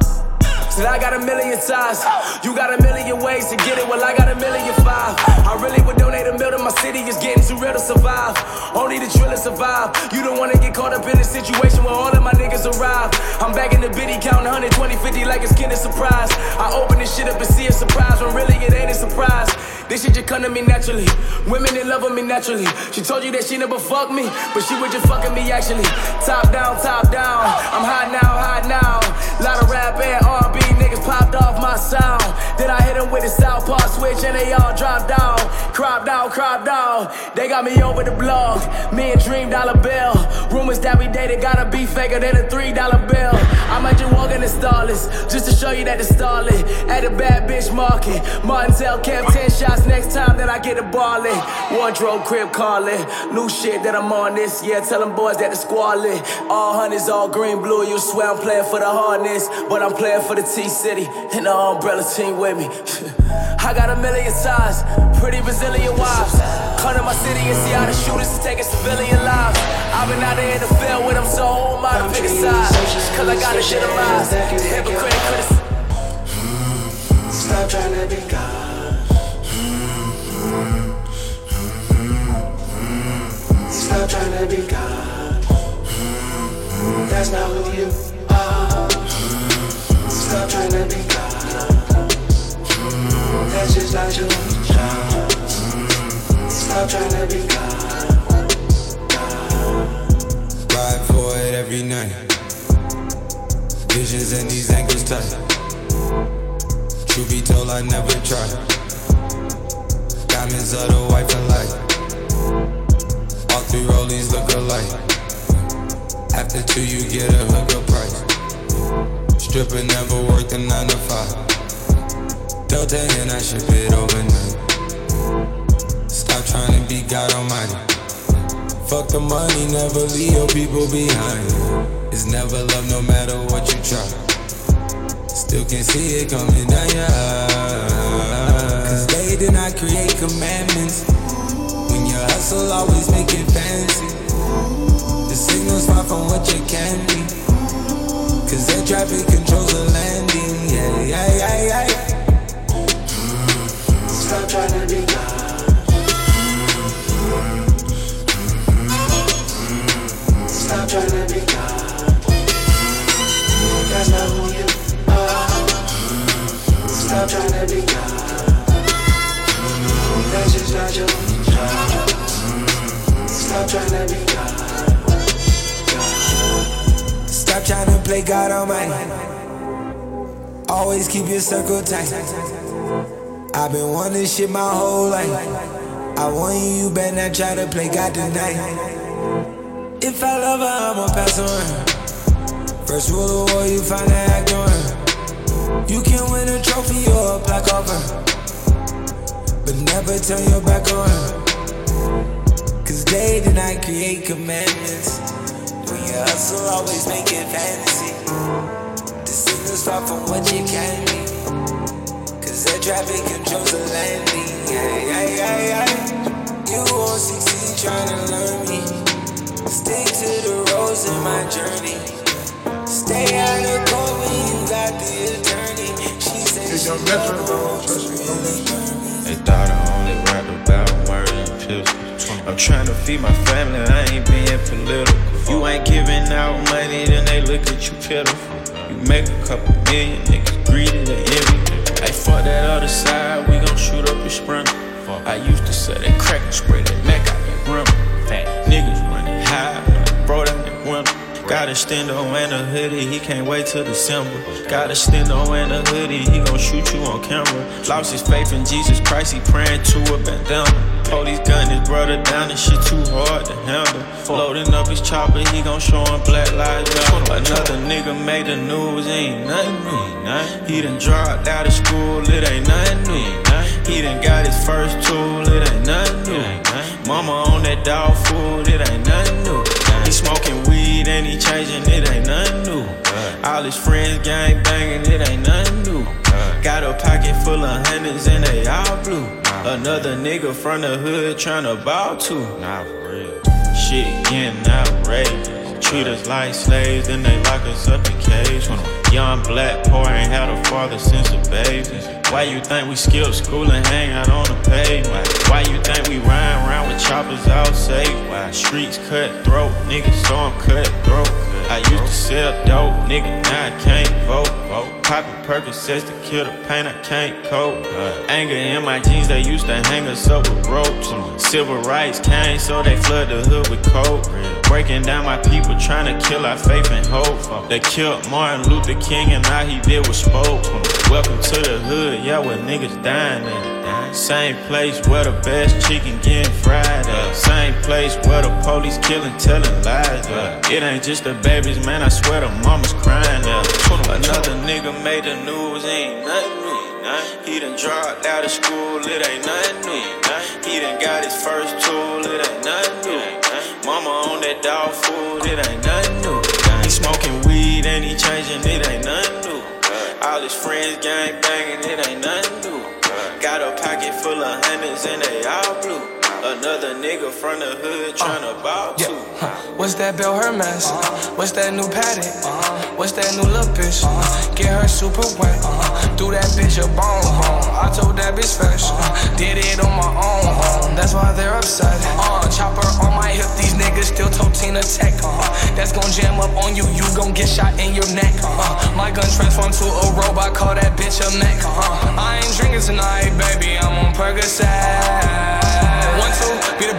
I got a million ties. You got a million ways to get it. Well, I got a million five. I really would donate a million. My city is getting too real to survive. Only the driller survive. You don't wanna get caught up in a situation where all of my niggas arrive. I'm back in the biddy counting 120, 50 like it's getting surprise. I open this shit up and see a surprise when really it ain't a surprise. This shit just come to me naturally. Women in love with me naturally. She told you that she never fucked me, but she was just fucking me actually. Top down, top down. I'm hot now, hot now. Lot of rap and R&B niggas popped off my sound. Then I hit them with a southpaw switch and they all dropped down. Crop dog, crop dog. They got me over the blog. Me and Dream Dollar Bill. Rumors that we dated gotta be faker than a three dollar bill. I might just walk in the starless just to show you that the starlet at a bad bitch market. Martindale kept 10 shots next time that I get a ballin'. Wardrobe crib calling. New shit that I'm on this. Yeah, tell them boys that the squad lit. All hundreds, all green, blue. You swear I'm playing for the hardness, but I'm playing for the T City and the umbrella team with me. I got a million sides, pretty Brazilian wives. Come to my city and see how the shooters is taking civilian lives. I've been out there in the field with them, so who am I to pick a side? Cause I gotta legitimize the hypocrite criticism. Stop trying to be God. Stop trying to be God. That's not with you trying to be God. That's just not your job. Stop trying to be God. Ride for it every night. Visions in these ankles tight. Truth be told, I never tried. Diamonds of the white and light. All three rollies look alike. After two, you get a hooker price. Stripper never worked a nine to five. Delta and I ship it overnight. Stop trying to be God Almighty. Fuck the money, never leave your people behind. It's never love, no matter what you try. Still can see it coming down your eyes. Cause they did not create commandments. When your hustle, always make it fancy. The signal's far from what you can be. Cause air traffic controls the landing. Yeah, yeah, yeah, yeah. Stop trying to be God. Stop trying to be God. That's not who you are. Stop trying to be God. That's just not your job. Stop trying to be God. Stop trying to play God Almighty. Always keep your circle tight. I've been wanting shit my whole life. I want you, you better not try to play God tonight. If I love her, I'ma pass on. First rule of war, you find the act on. You can win a trophy or a plaque off her. But never turn your back on her. Cause they did not create commandments. When you hustle, always make it fantasy. The signal's far from what you can be. Cause air traffic controls the landing. Yeah, yeah, yeah, yeah. You won't succeed trying to learn me. Stick to the roads in my journey. Stay out of court when you got the attorney. She said she They thought I only rap about murder and pistols. I'm trying to feed my family, I ain't being political. You ain't giving out money, then they look at you pitiful. You make a couple million, niggas greedy, they envy. Hey, fuck that other side, we gon' shoot up your sprinter. I used to say that crack and spray that neck out that grimmer. Fat niggas running high, bro, that that. Got a stendo and a hoodie, he can't wait till December. Got a stendo and a hoodie, he gon' shoot you on camera. Lost his faith in Jesus Christ, he praying to a bandana. Police gun his brother down, and shit too hard to handle. Loading up his chopper, he gon' show him black lives matter. Another nigga made the news, ain't nothing new. He done dropped out of school, it ain't nothing new. He done got his first tool, it ain't nothing new. Mama on that dog food, it ain't nothing new. He smoking weed and he changing, it ain't nothing new. All his friends gang banging, it ain't nothing new. Got a pocket full of hundreds and they all blue. Another nigga from the hood tryna ball too. Nah, for real. Shit getting outrageous. Treat us like slaves, then they lock us up in cage. Young black poor ain't had a father since a baby. Why you think we skip school and hang out on the pavement? Why you think we ride around with choppers all safe? Why streets cut throat, niggas so I'm cut throat. I used to sell dope, nigga, now I can't vote. Poppin' Percocets to kill the pain, I can't cope. Anger in my jeans, they used to hang us up with ropes. Civil rights came, so they flood the hood with coke. Breaking down my people, trying to kill our faith and hope. They killed Martin Luther King, and all he did was spoke. Welcome to the hood, yeah, where niggas dying at. Same place where the best chicken getting fried at. Same place where the police killing, telling lies at. It ain't just the babies, man, I swear the mama's crying at. Another nigga made the news, ain't nothing new. He done dropped out of school, it ain't nothing new. He done got his first tool, it ain't nothing new. Mama on that dog food, it ain't nothing new. He smoking weed and he changing, it ain't nothing new. All his friends gang banging, it ain't nothing new. Got a pocket full of hundreds and they all blue. Another nigga from the hood tryna ball too. What's that Bill Hermes? What's that new Patty? What's that new little bitch? Get her super wet. Do that bitch a bone home. I told that bitch fresh. Did it on my own home. That's why they're upset. Uh, chopper on my hip. These niggas still told Tina Tech. Uh, that's gon' jam up on you. You gon' get shot in your neck. Uh, my gun transformed to a robot. Call that bitch a mech. Uh, I ain't drinking tonight, baby. I'm on Percocet.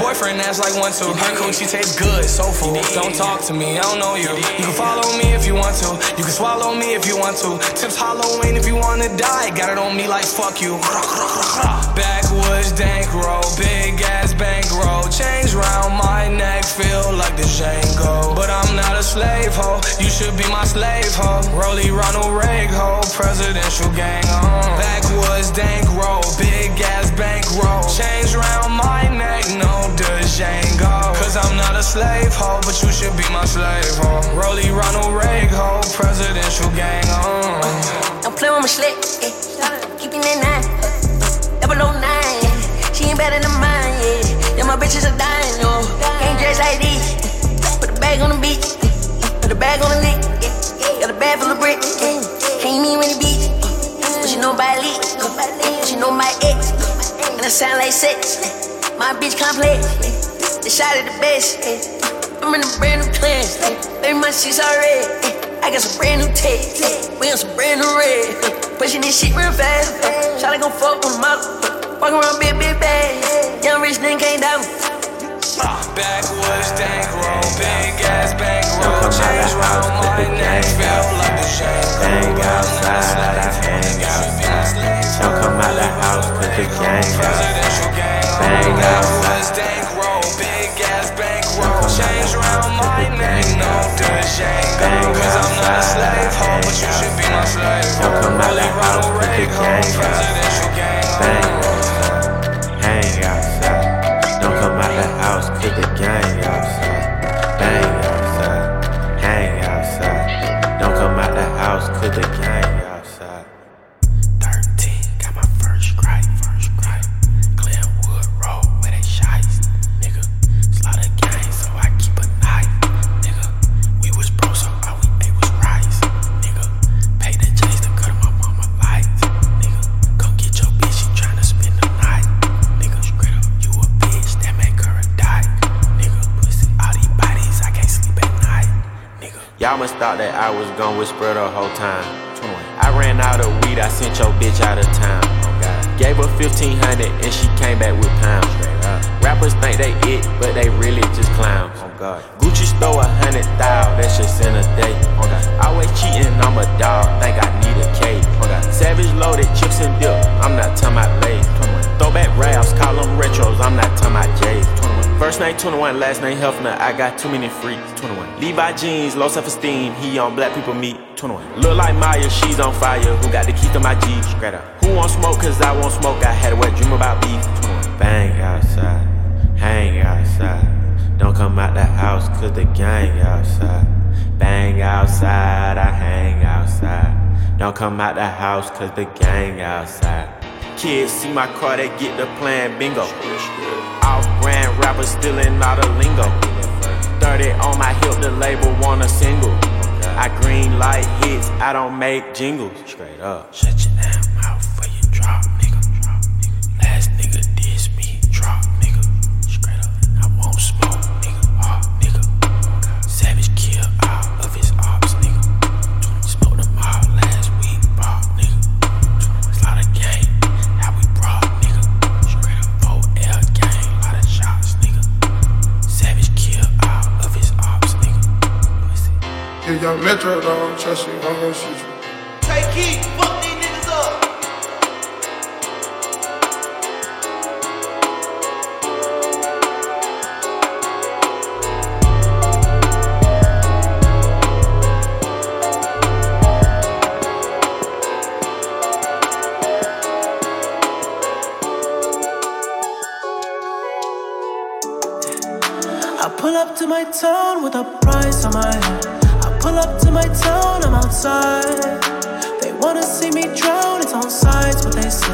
Boyfriend that's like one two. Her coochie tastes good, so full. Don't talk to me, I don't know you. You can follow me if you want to. You can swallow me if you want to. Tips Halloween if you wanna die. Got it on me like fuck you. Backwoods dank roll, big ass bankroll. Change round my neck, feel like the Django. But I'm not a slave hoe, you should be my slave hoe. Rolly Ronald Reagan hoe, presidential gang on. Backwoods dank roll, big ass bankroll. Change round my neck, no Django. Cause I'm not a slave hoe, but you should be my slave hoe. Rolly Ronald Reagan hoe, presidential gang on. Don't play with my slick, yeah. Keeping that nine, bag on the lick. Got a bag full of bricks, yeah. Can't mean when the beach, but she know my leak, she know my ex, and I sound like sex. My bitch complex, the shot at the best. I'm in a brand new class, baby, my shit's already. I got some brand new text. We on some brand new red. Pushing this shit real fast. Shawty gon' fuck with my Walk around big, big bag. Young rich nigga came down. Backwoods dank roll, big ass bankroll. Change round my neck, feel like the Bang outside, I hang outside. Don't come out the house, cause the gang outside. Bang outside. dank roll, big ass bankroll. Change round my neck, no Django. Cause I'm not a slave but you should be my slave. Don't come out the house, cause the gang outside. Bang outside. Hang outside. Don't come out the house, cause the gang outside. Bang outside. Hang outside. Don't come out the house, cause the gang thought that I was gonna whisper the whole time. 21. I ran out of weed, I sent your bitch out of town. Oh Gave her 1500 and she came back with pounds. Rappers think they it, but they really just clowns. Oh God. Gucci stole a hundred thou, that's just in a day. Oh God. Always cheating, I'm a dog, think I need a cake. Oh God. Savage loaded chips and dip, I'm not talking about lace. 21. Throwback raps, call them retros, I'm not talking about J's. 21. First name 21, last name Hefner, I got too many freaks. 21. Levi jeans, low self esteem, he on black people meet. 21. Look like Maya, she's on fire, who got the key to my Jeep? Straight up. Who want smoke, cause I want smoke, I had a wet dream about beef. 21. Bang outside, hang outside. Don't come out the house, cause the gang outside. Bang outside, I hang outside. Don't come out the house, cause the gang outside. Kids see my car, they get the plan bingo. Off brand rappers stealing all the lingo. 30 on my hip, the label want a single. I green light hits, I don't make jingles. Straight up. Shut your damn mouth for you drop. Drop, Your metro, trust shoot you. Take heat, fuck these niggas up. I pull up to my town with a price on my head. Up to my town, I'm outside. They wanna see me drown, it's on sides what they say.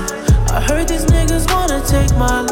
I heard these niggas wanna take my life.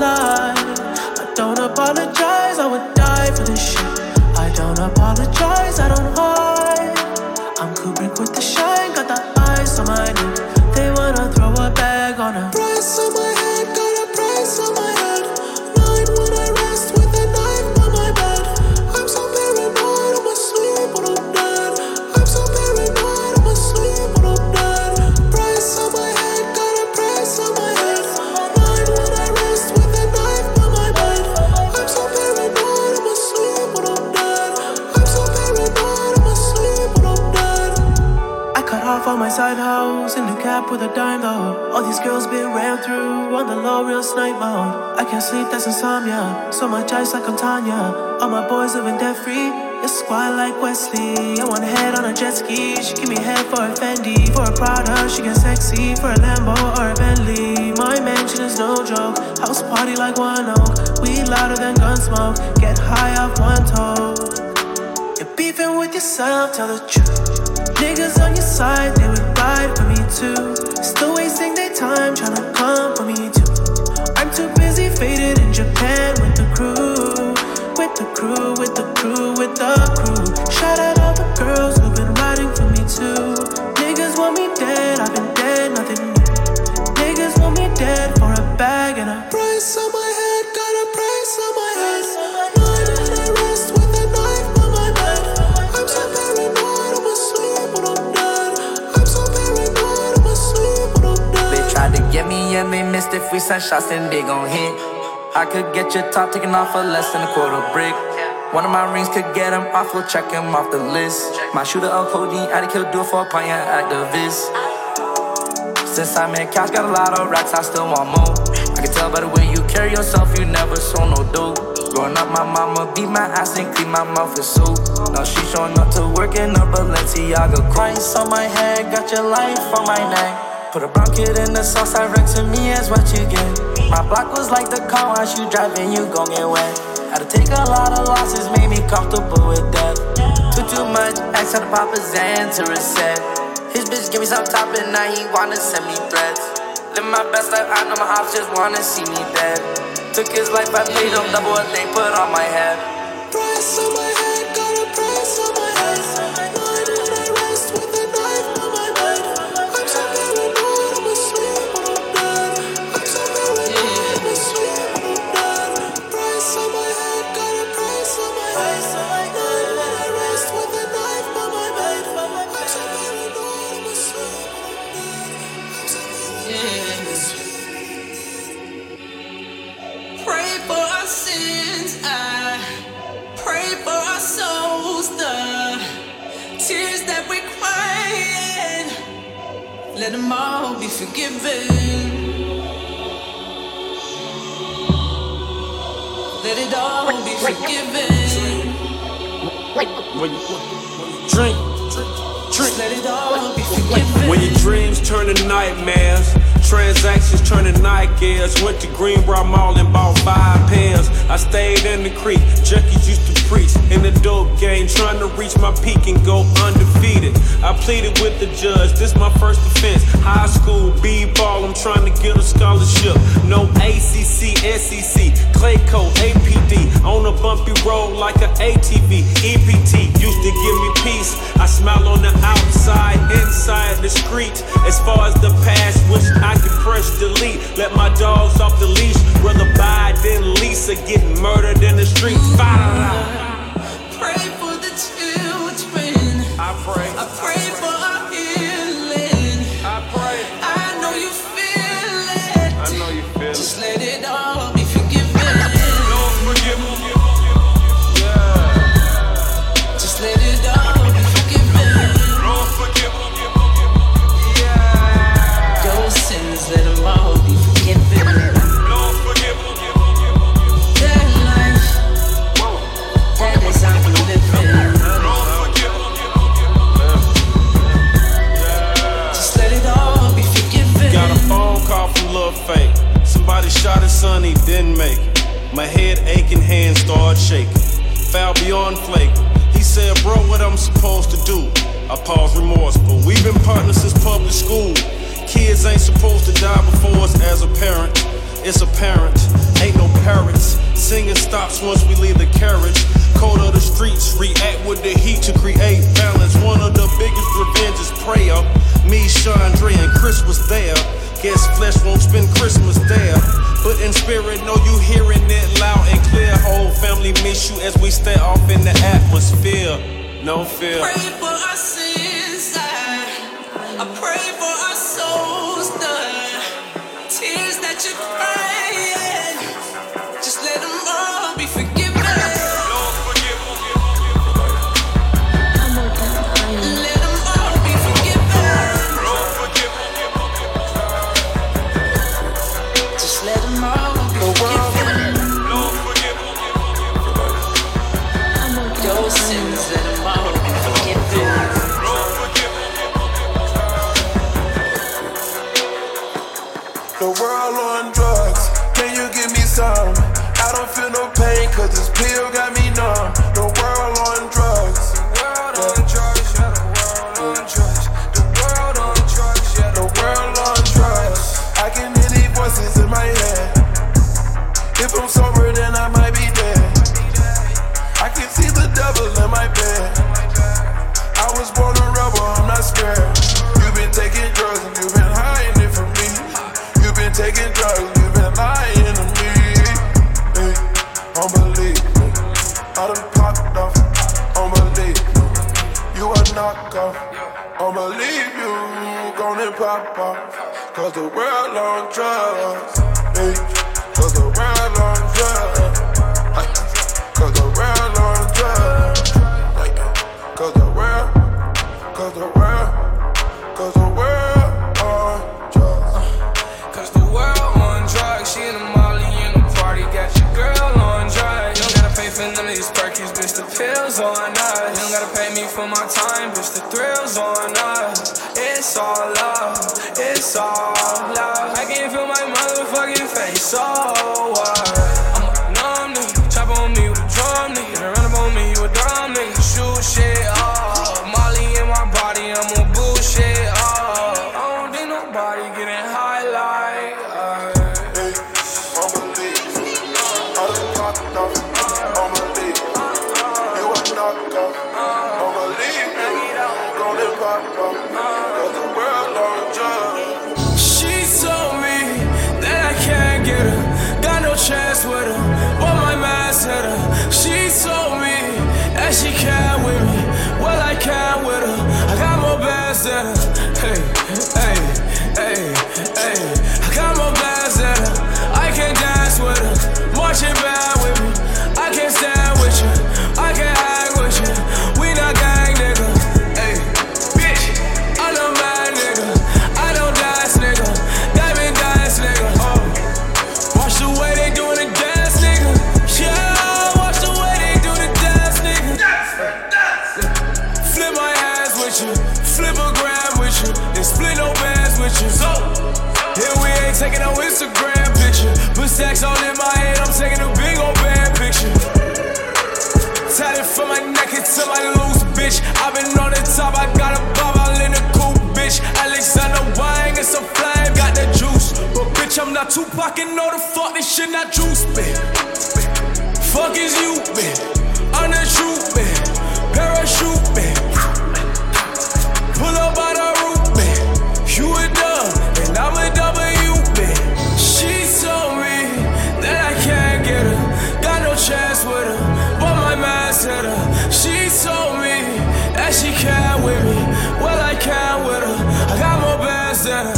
Sleep, that's insomnia. So much ice like I'm Tonya. All my boys living debt free. It's squad like Wesley. I want a head on a jet ski. She give me head for a Fendi. For a Prada, she get sexy. For a Lambo or a Bentley. My mansion is no joke. House party like one oak. We louder than gun smoke. Get high off one toe. You're beefing with yourself, tell the truth. Niggas on your side, they would ride for me too. Still wasting their time trying to come for me too. I'm too busy faded in Japan with the crew. With the crew, with the crew, with the crew. Shout out all the girls who've been riding for me too. Niggas want me dead, I've been dead, nothing new. Niggas want me dead for a bag and a price on my head, got a price on my head. Nine when I rest with a knife by my bed. I'm so paranoid, I'm asleep when I'm dead. I'm so paranoid, I'm asleep when I'm dead. They tried to get me and they missed it. We sent shots and they gon' hit. I could get your top taken off for less than a quarter brick. One of my rings could get him off, we'll check him off the list. My shooter of codeine, I'd kill do it for a pint activist. Since I met cash, got a lot of racks, I still want more. I can tell by the way you carry yourself, you never saw no dope. Growing up, my mama beat my ass and clean my mouth with soap. Now she showing up to work in a Balenciaga Price on my head, got your life on my neck. Put a brown kid in the sauce, I wreck to me is what you get. My block was like the car wash, you driving, you gon' get wet. Had to take a lot of losses, made me comfortable with death. Too, too much, asked had to pop a Xan to reset. His bitch give me some top and now he wanna send me threats. Live my best life, I know my ops just wanna see me dead. Took his life, I paid him double what they put on my head. Price on my head, got a price on my Let them all be forgiven. Let it all be forgiven. Drink. Just let it all be forgiven. When your dreams turn to nightmares, transactions turn to night gears. Went to Greenbriar Mall and bought five pairs. I stayed in the creek, junkies used to preach. In the dope game, trying to reach my peak and go undefeated. I pleaded with the judge, this my first offense. High school, B-ball, I'm trying to get a scholarship. No ACC, SEC, Clayco, APD. On a bumpy road like an ATV, EPT. Used to give me peace. I smile on the outside, inside the street. As far as the past, wish I could press delete. Let my dogs off the leash. Rather buy than lease or get murdered in the streets. Pray pray. shot his son, he didn't make it. My head aching, hands start shaking. Foul beyond flake. He said, Bro, what I'm supposed to do? I pause remorse, but we've been partners since public school. Kids ain't supposed to die before us as a parent. It's apparent, ain't no parents. Singing stops once we leave the carriage. Cold of the streets, react with the heat to create balance. One of the biggest revenges prayer. Me, Chandra, and Chris was there. Guess flesh won't spend Christmas there. But in spirit, know you hearing it loud and clear. Whole family miss you as we stay off in the atmosphere. No fear. Pray for our sins. I, I pray for our pill got me off. I'ma leave you, gonna pop off. Cause the world on drugs, hey. Cause the world on pocket, know the fuck this shit not juice, man. Fuck is you, man. I'm the truth, man. Parachute, man. Pull up by the roof, man. You a dub, and I'm a W, man. She told me that I can't get her. Got no chance with her, but my mind said her. She told me that she can't with me. Well, I can't with her. I got more bands than her.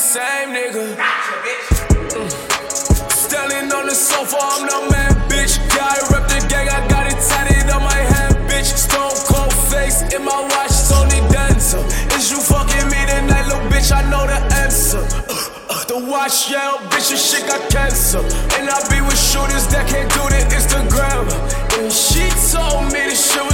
Same nigga. Mm. Standing on the sofa, I'm the man, bitch. Yeah, I rep the gang, I got it tatted on my hand, bitch. Stone cold face in my watch, Tony Dancer. Is you fucking me tonight, little bitch? I know the answer. Uh, the watch yell, bitch, your shit got cancer. And I be with shooters that can't do the Instagram. And she told me this shit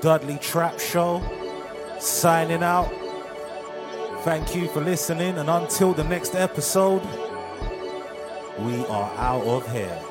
Dudley Trap Show signing out. Thank you for listening, and until the next episode, we are out of here.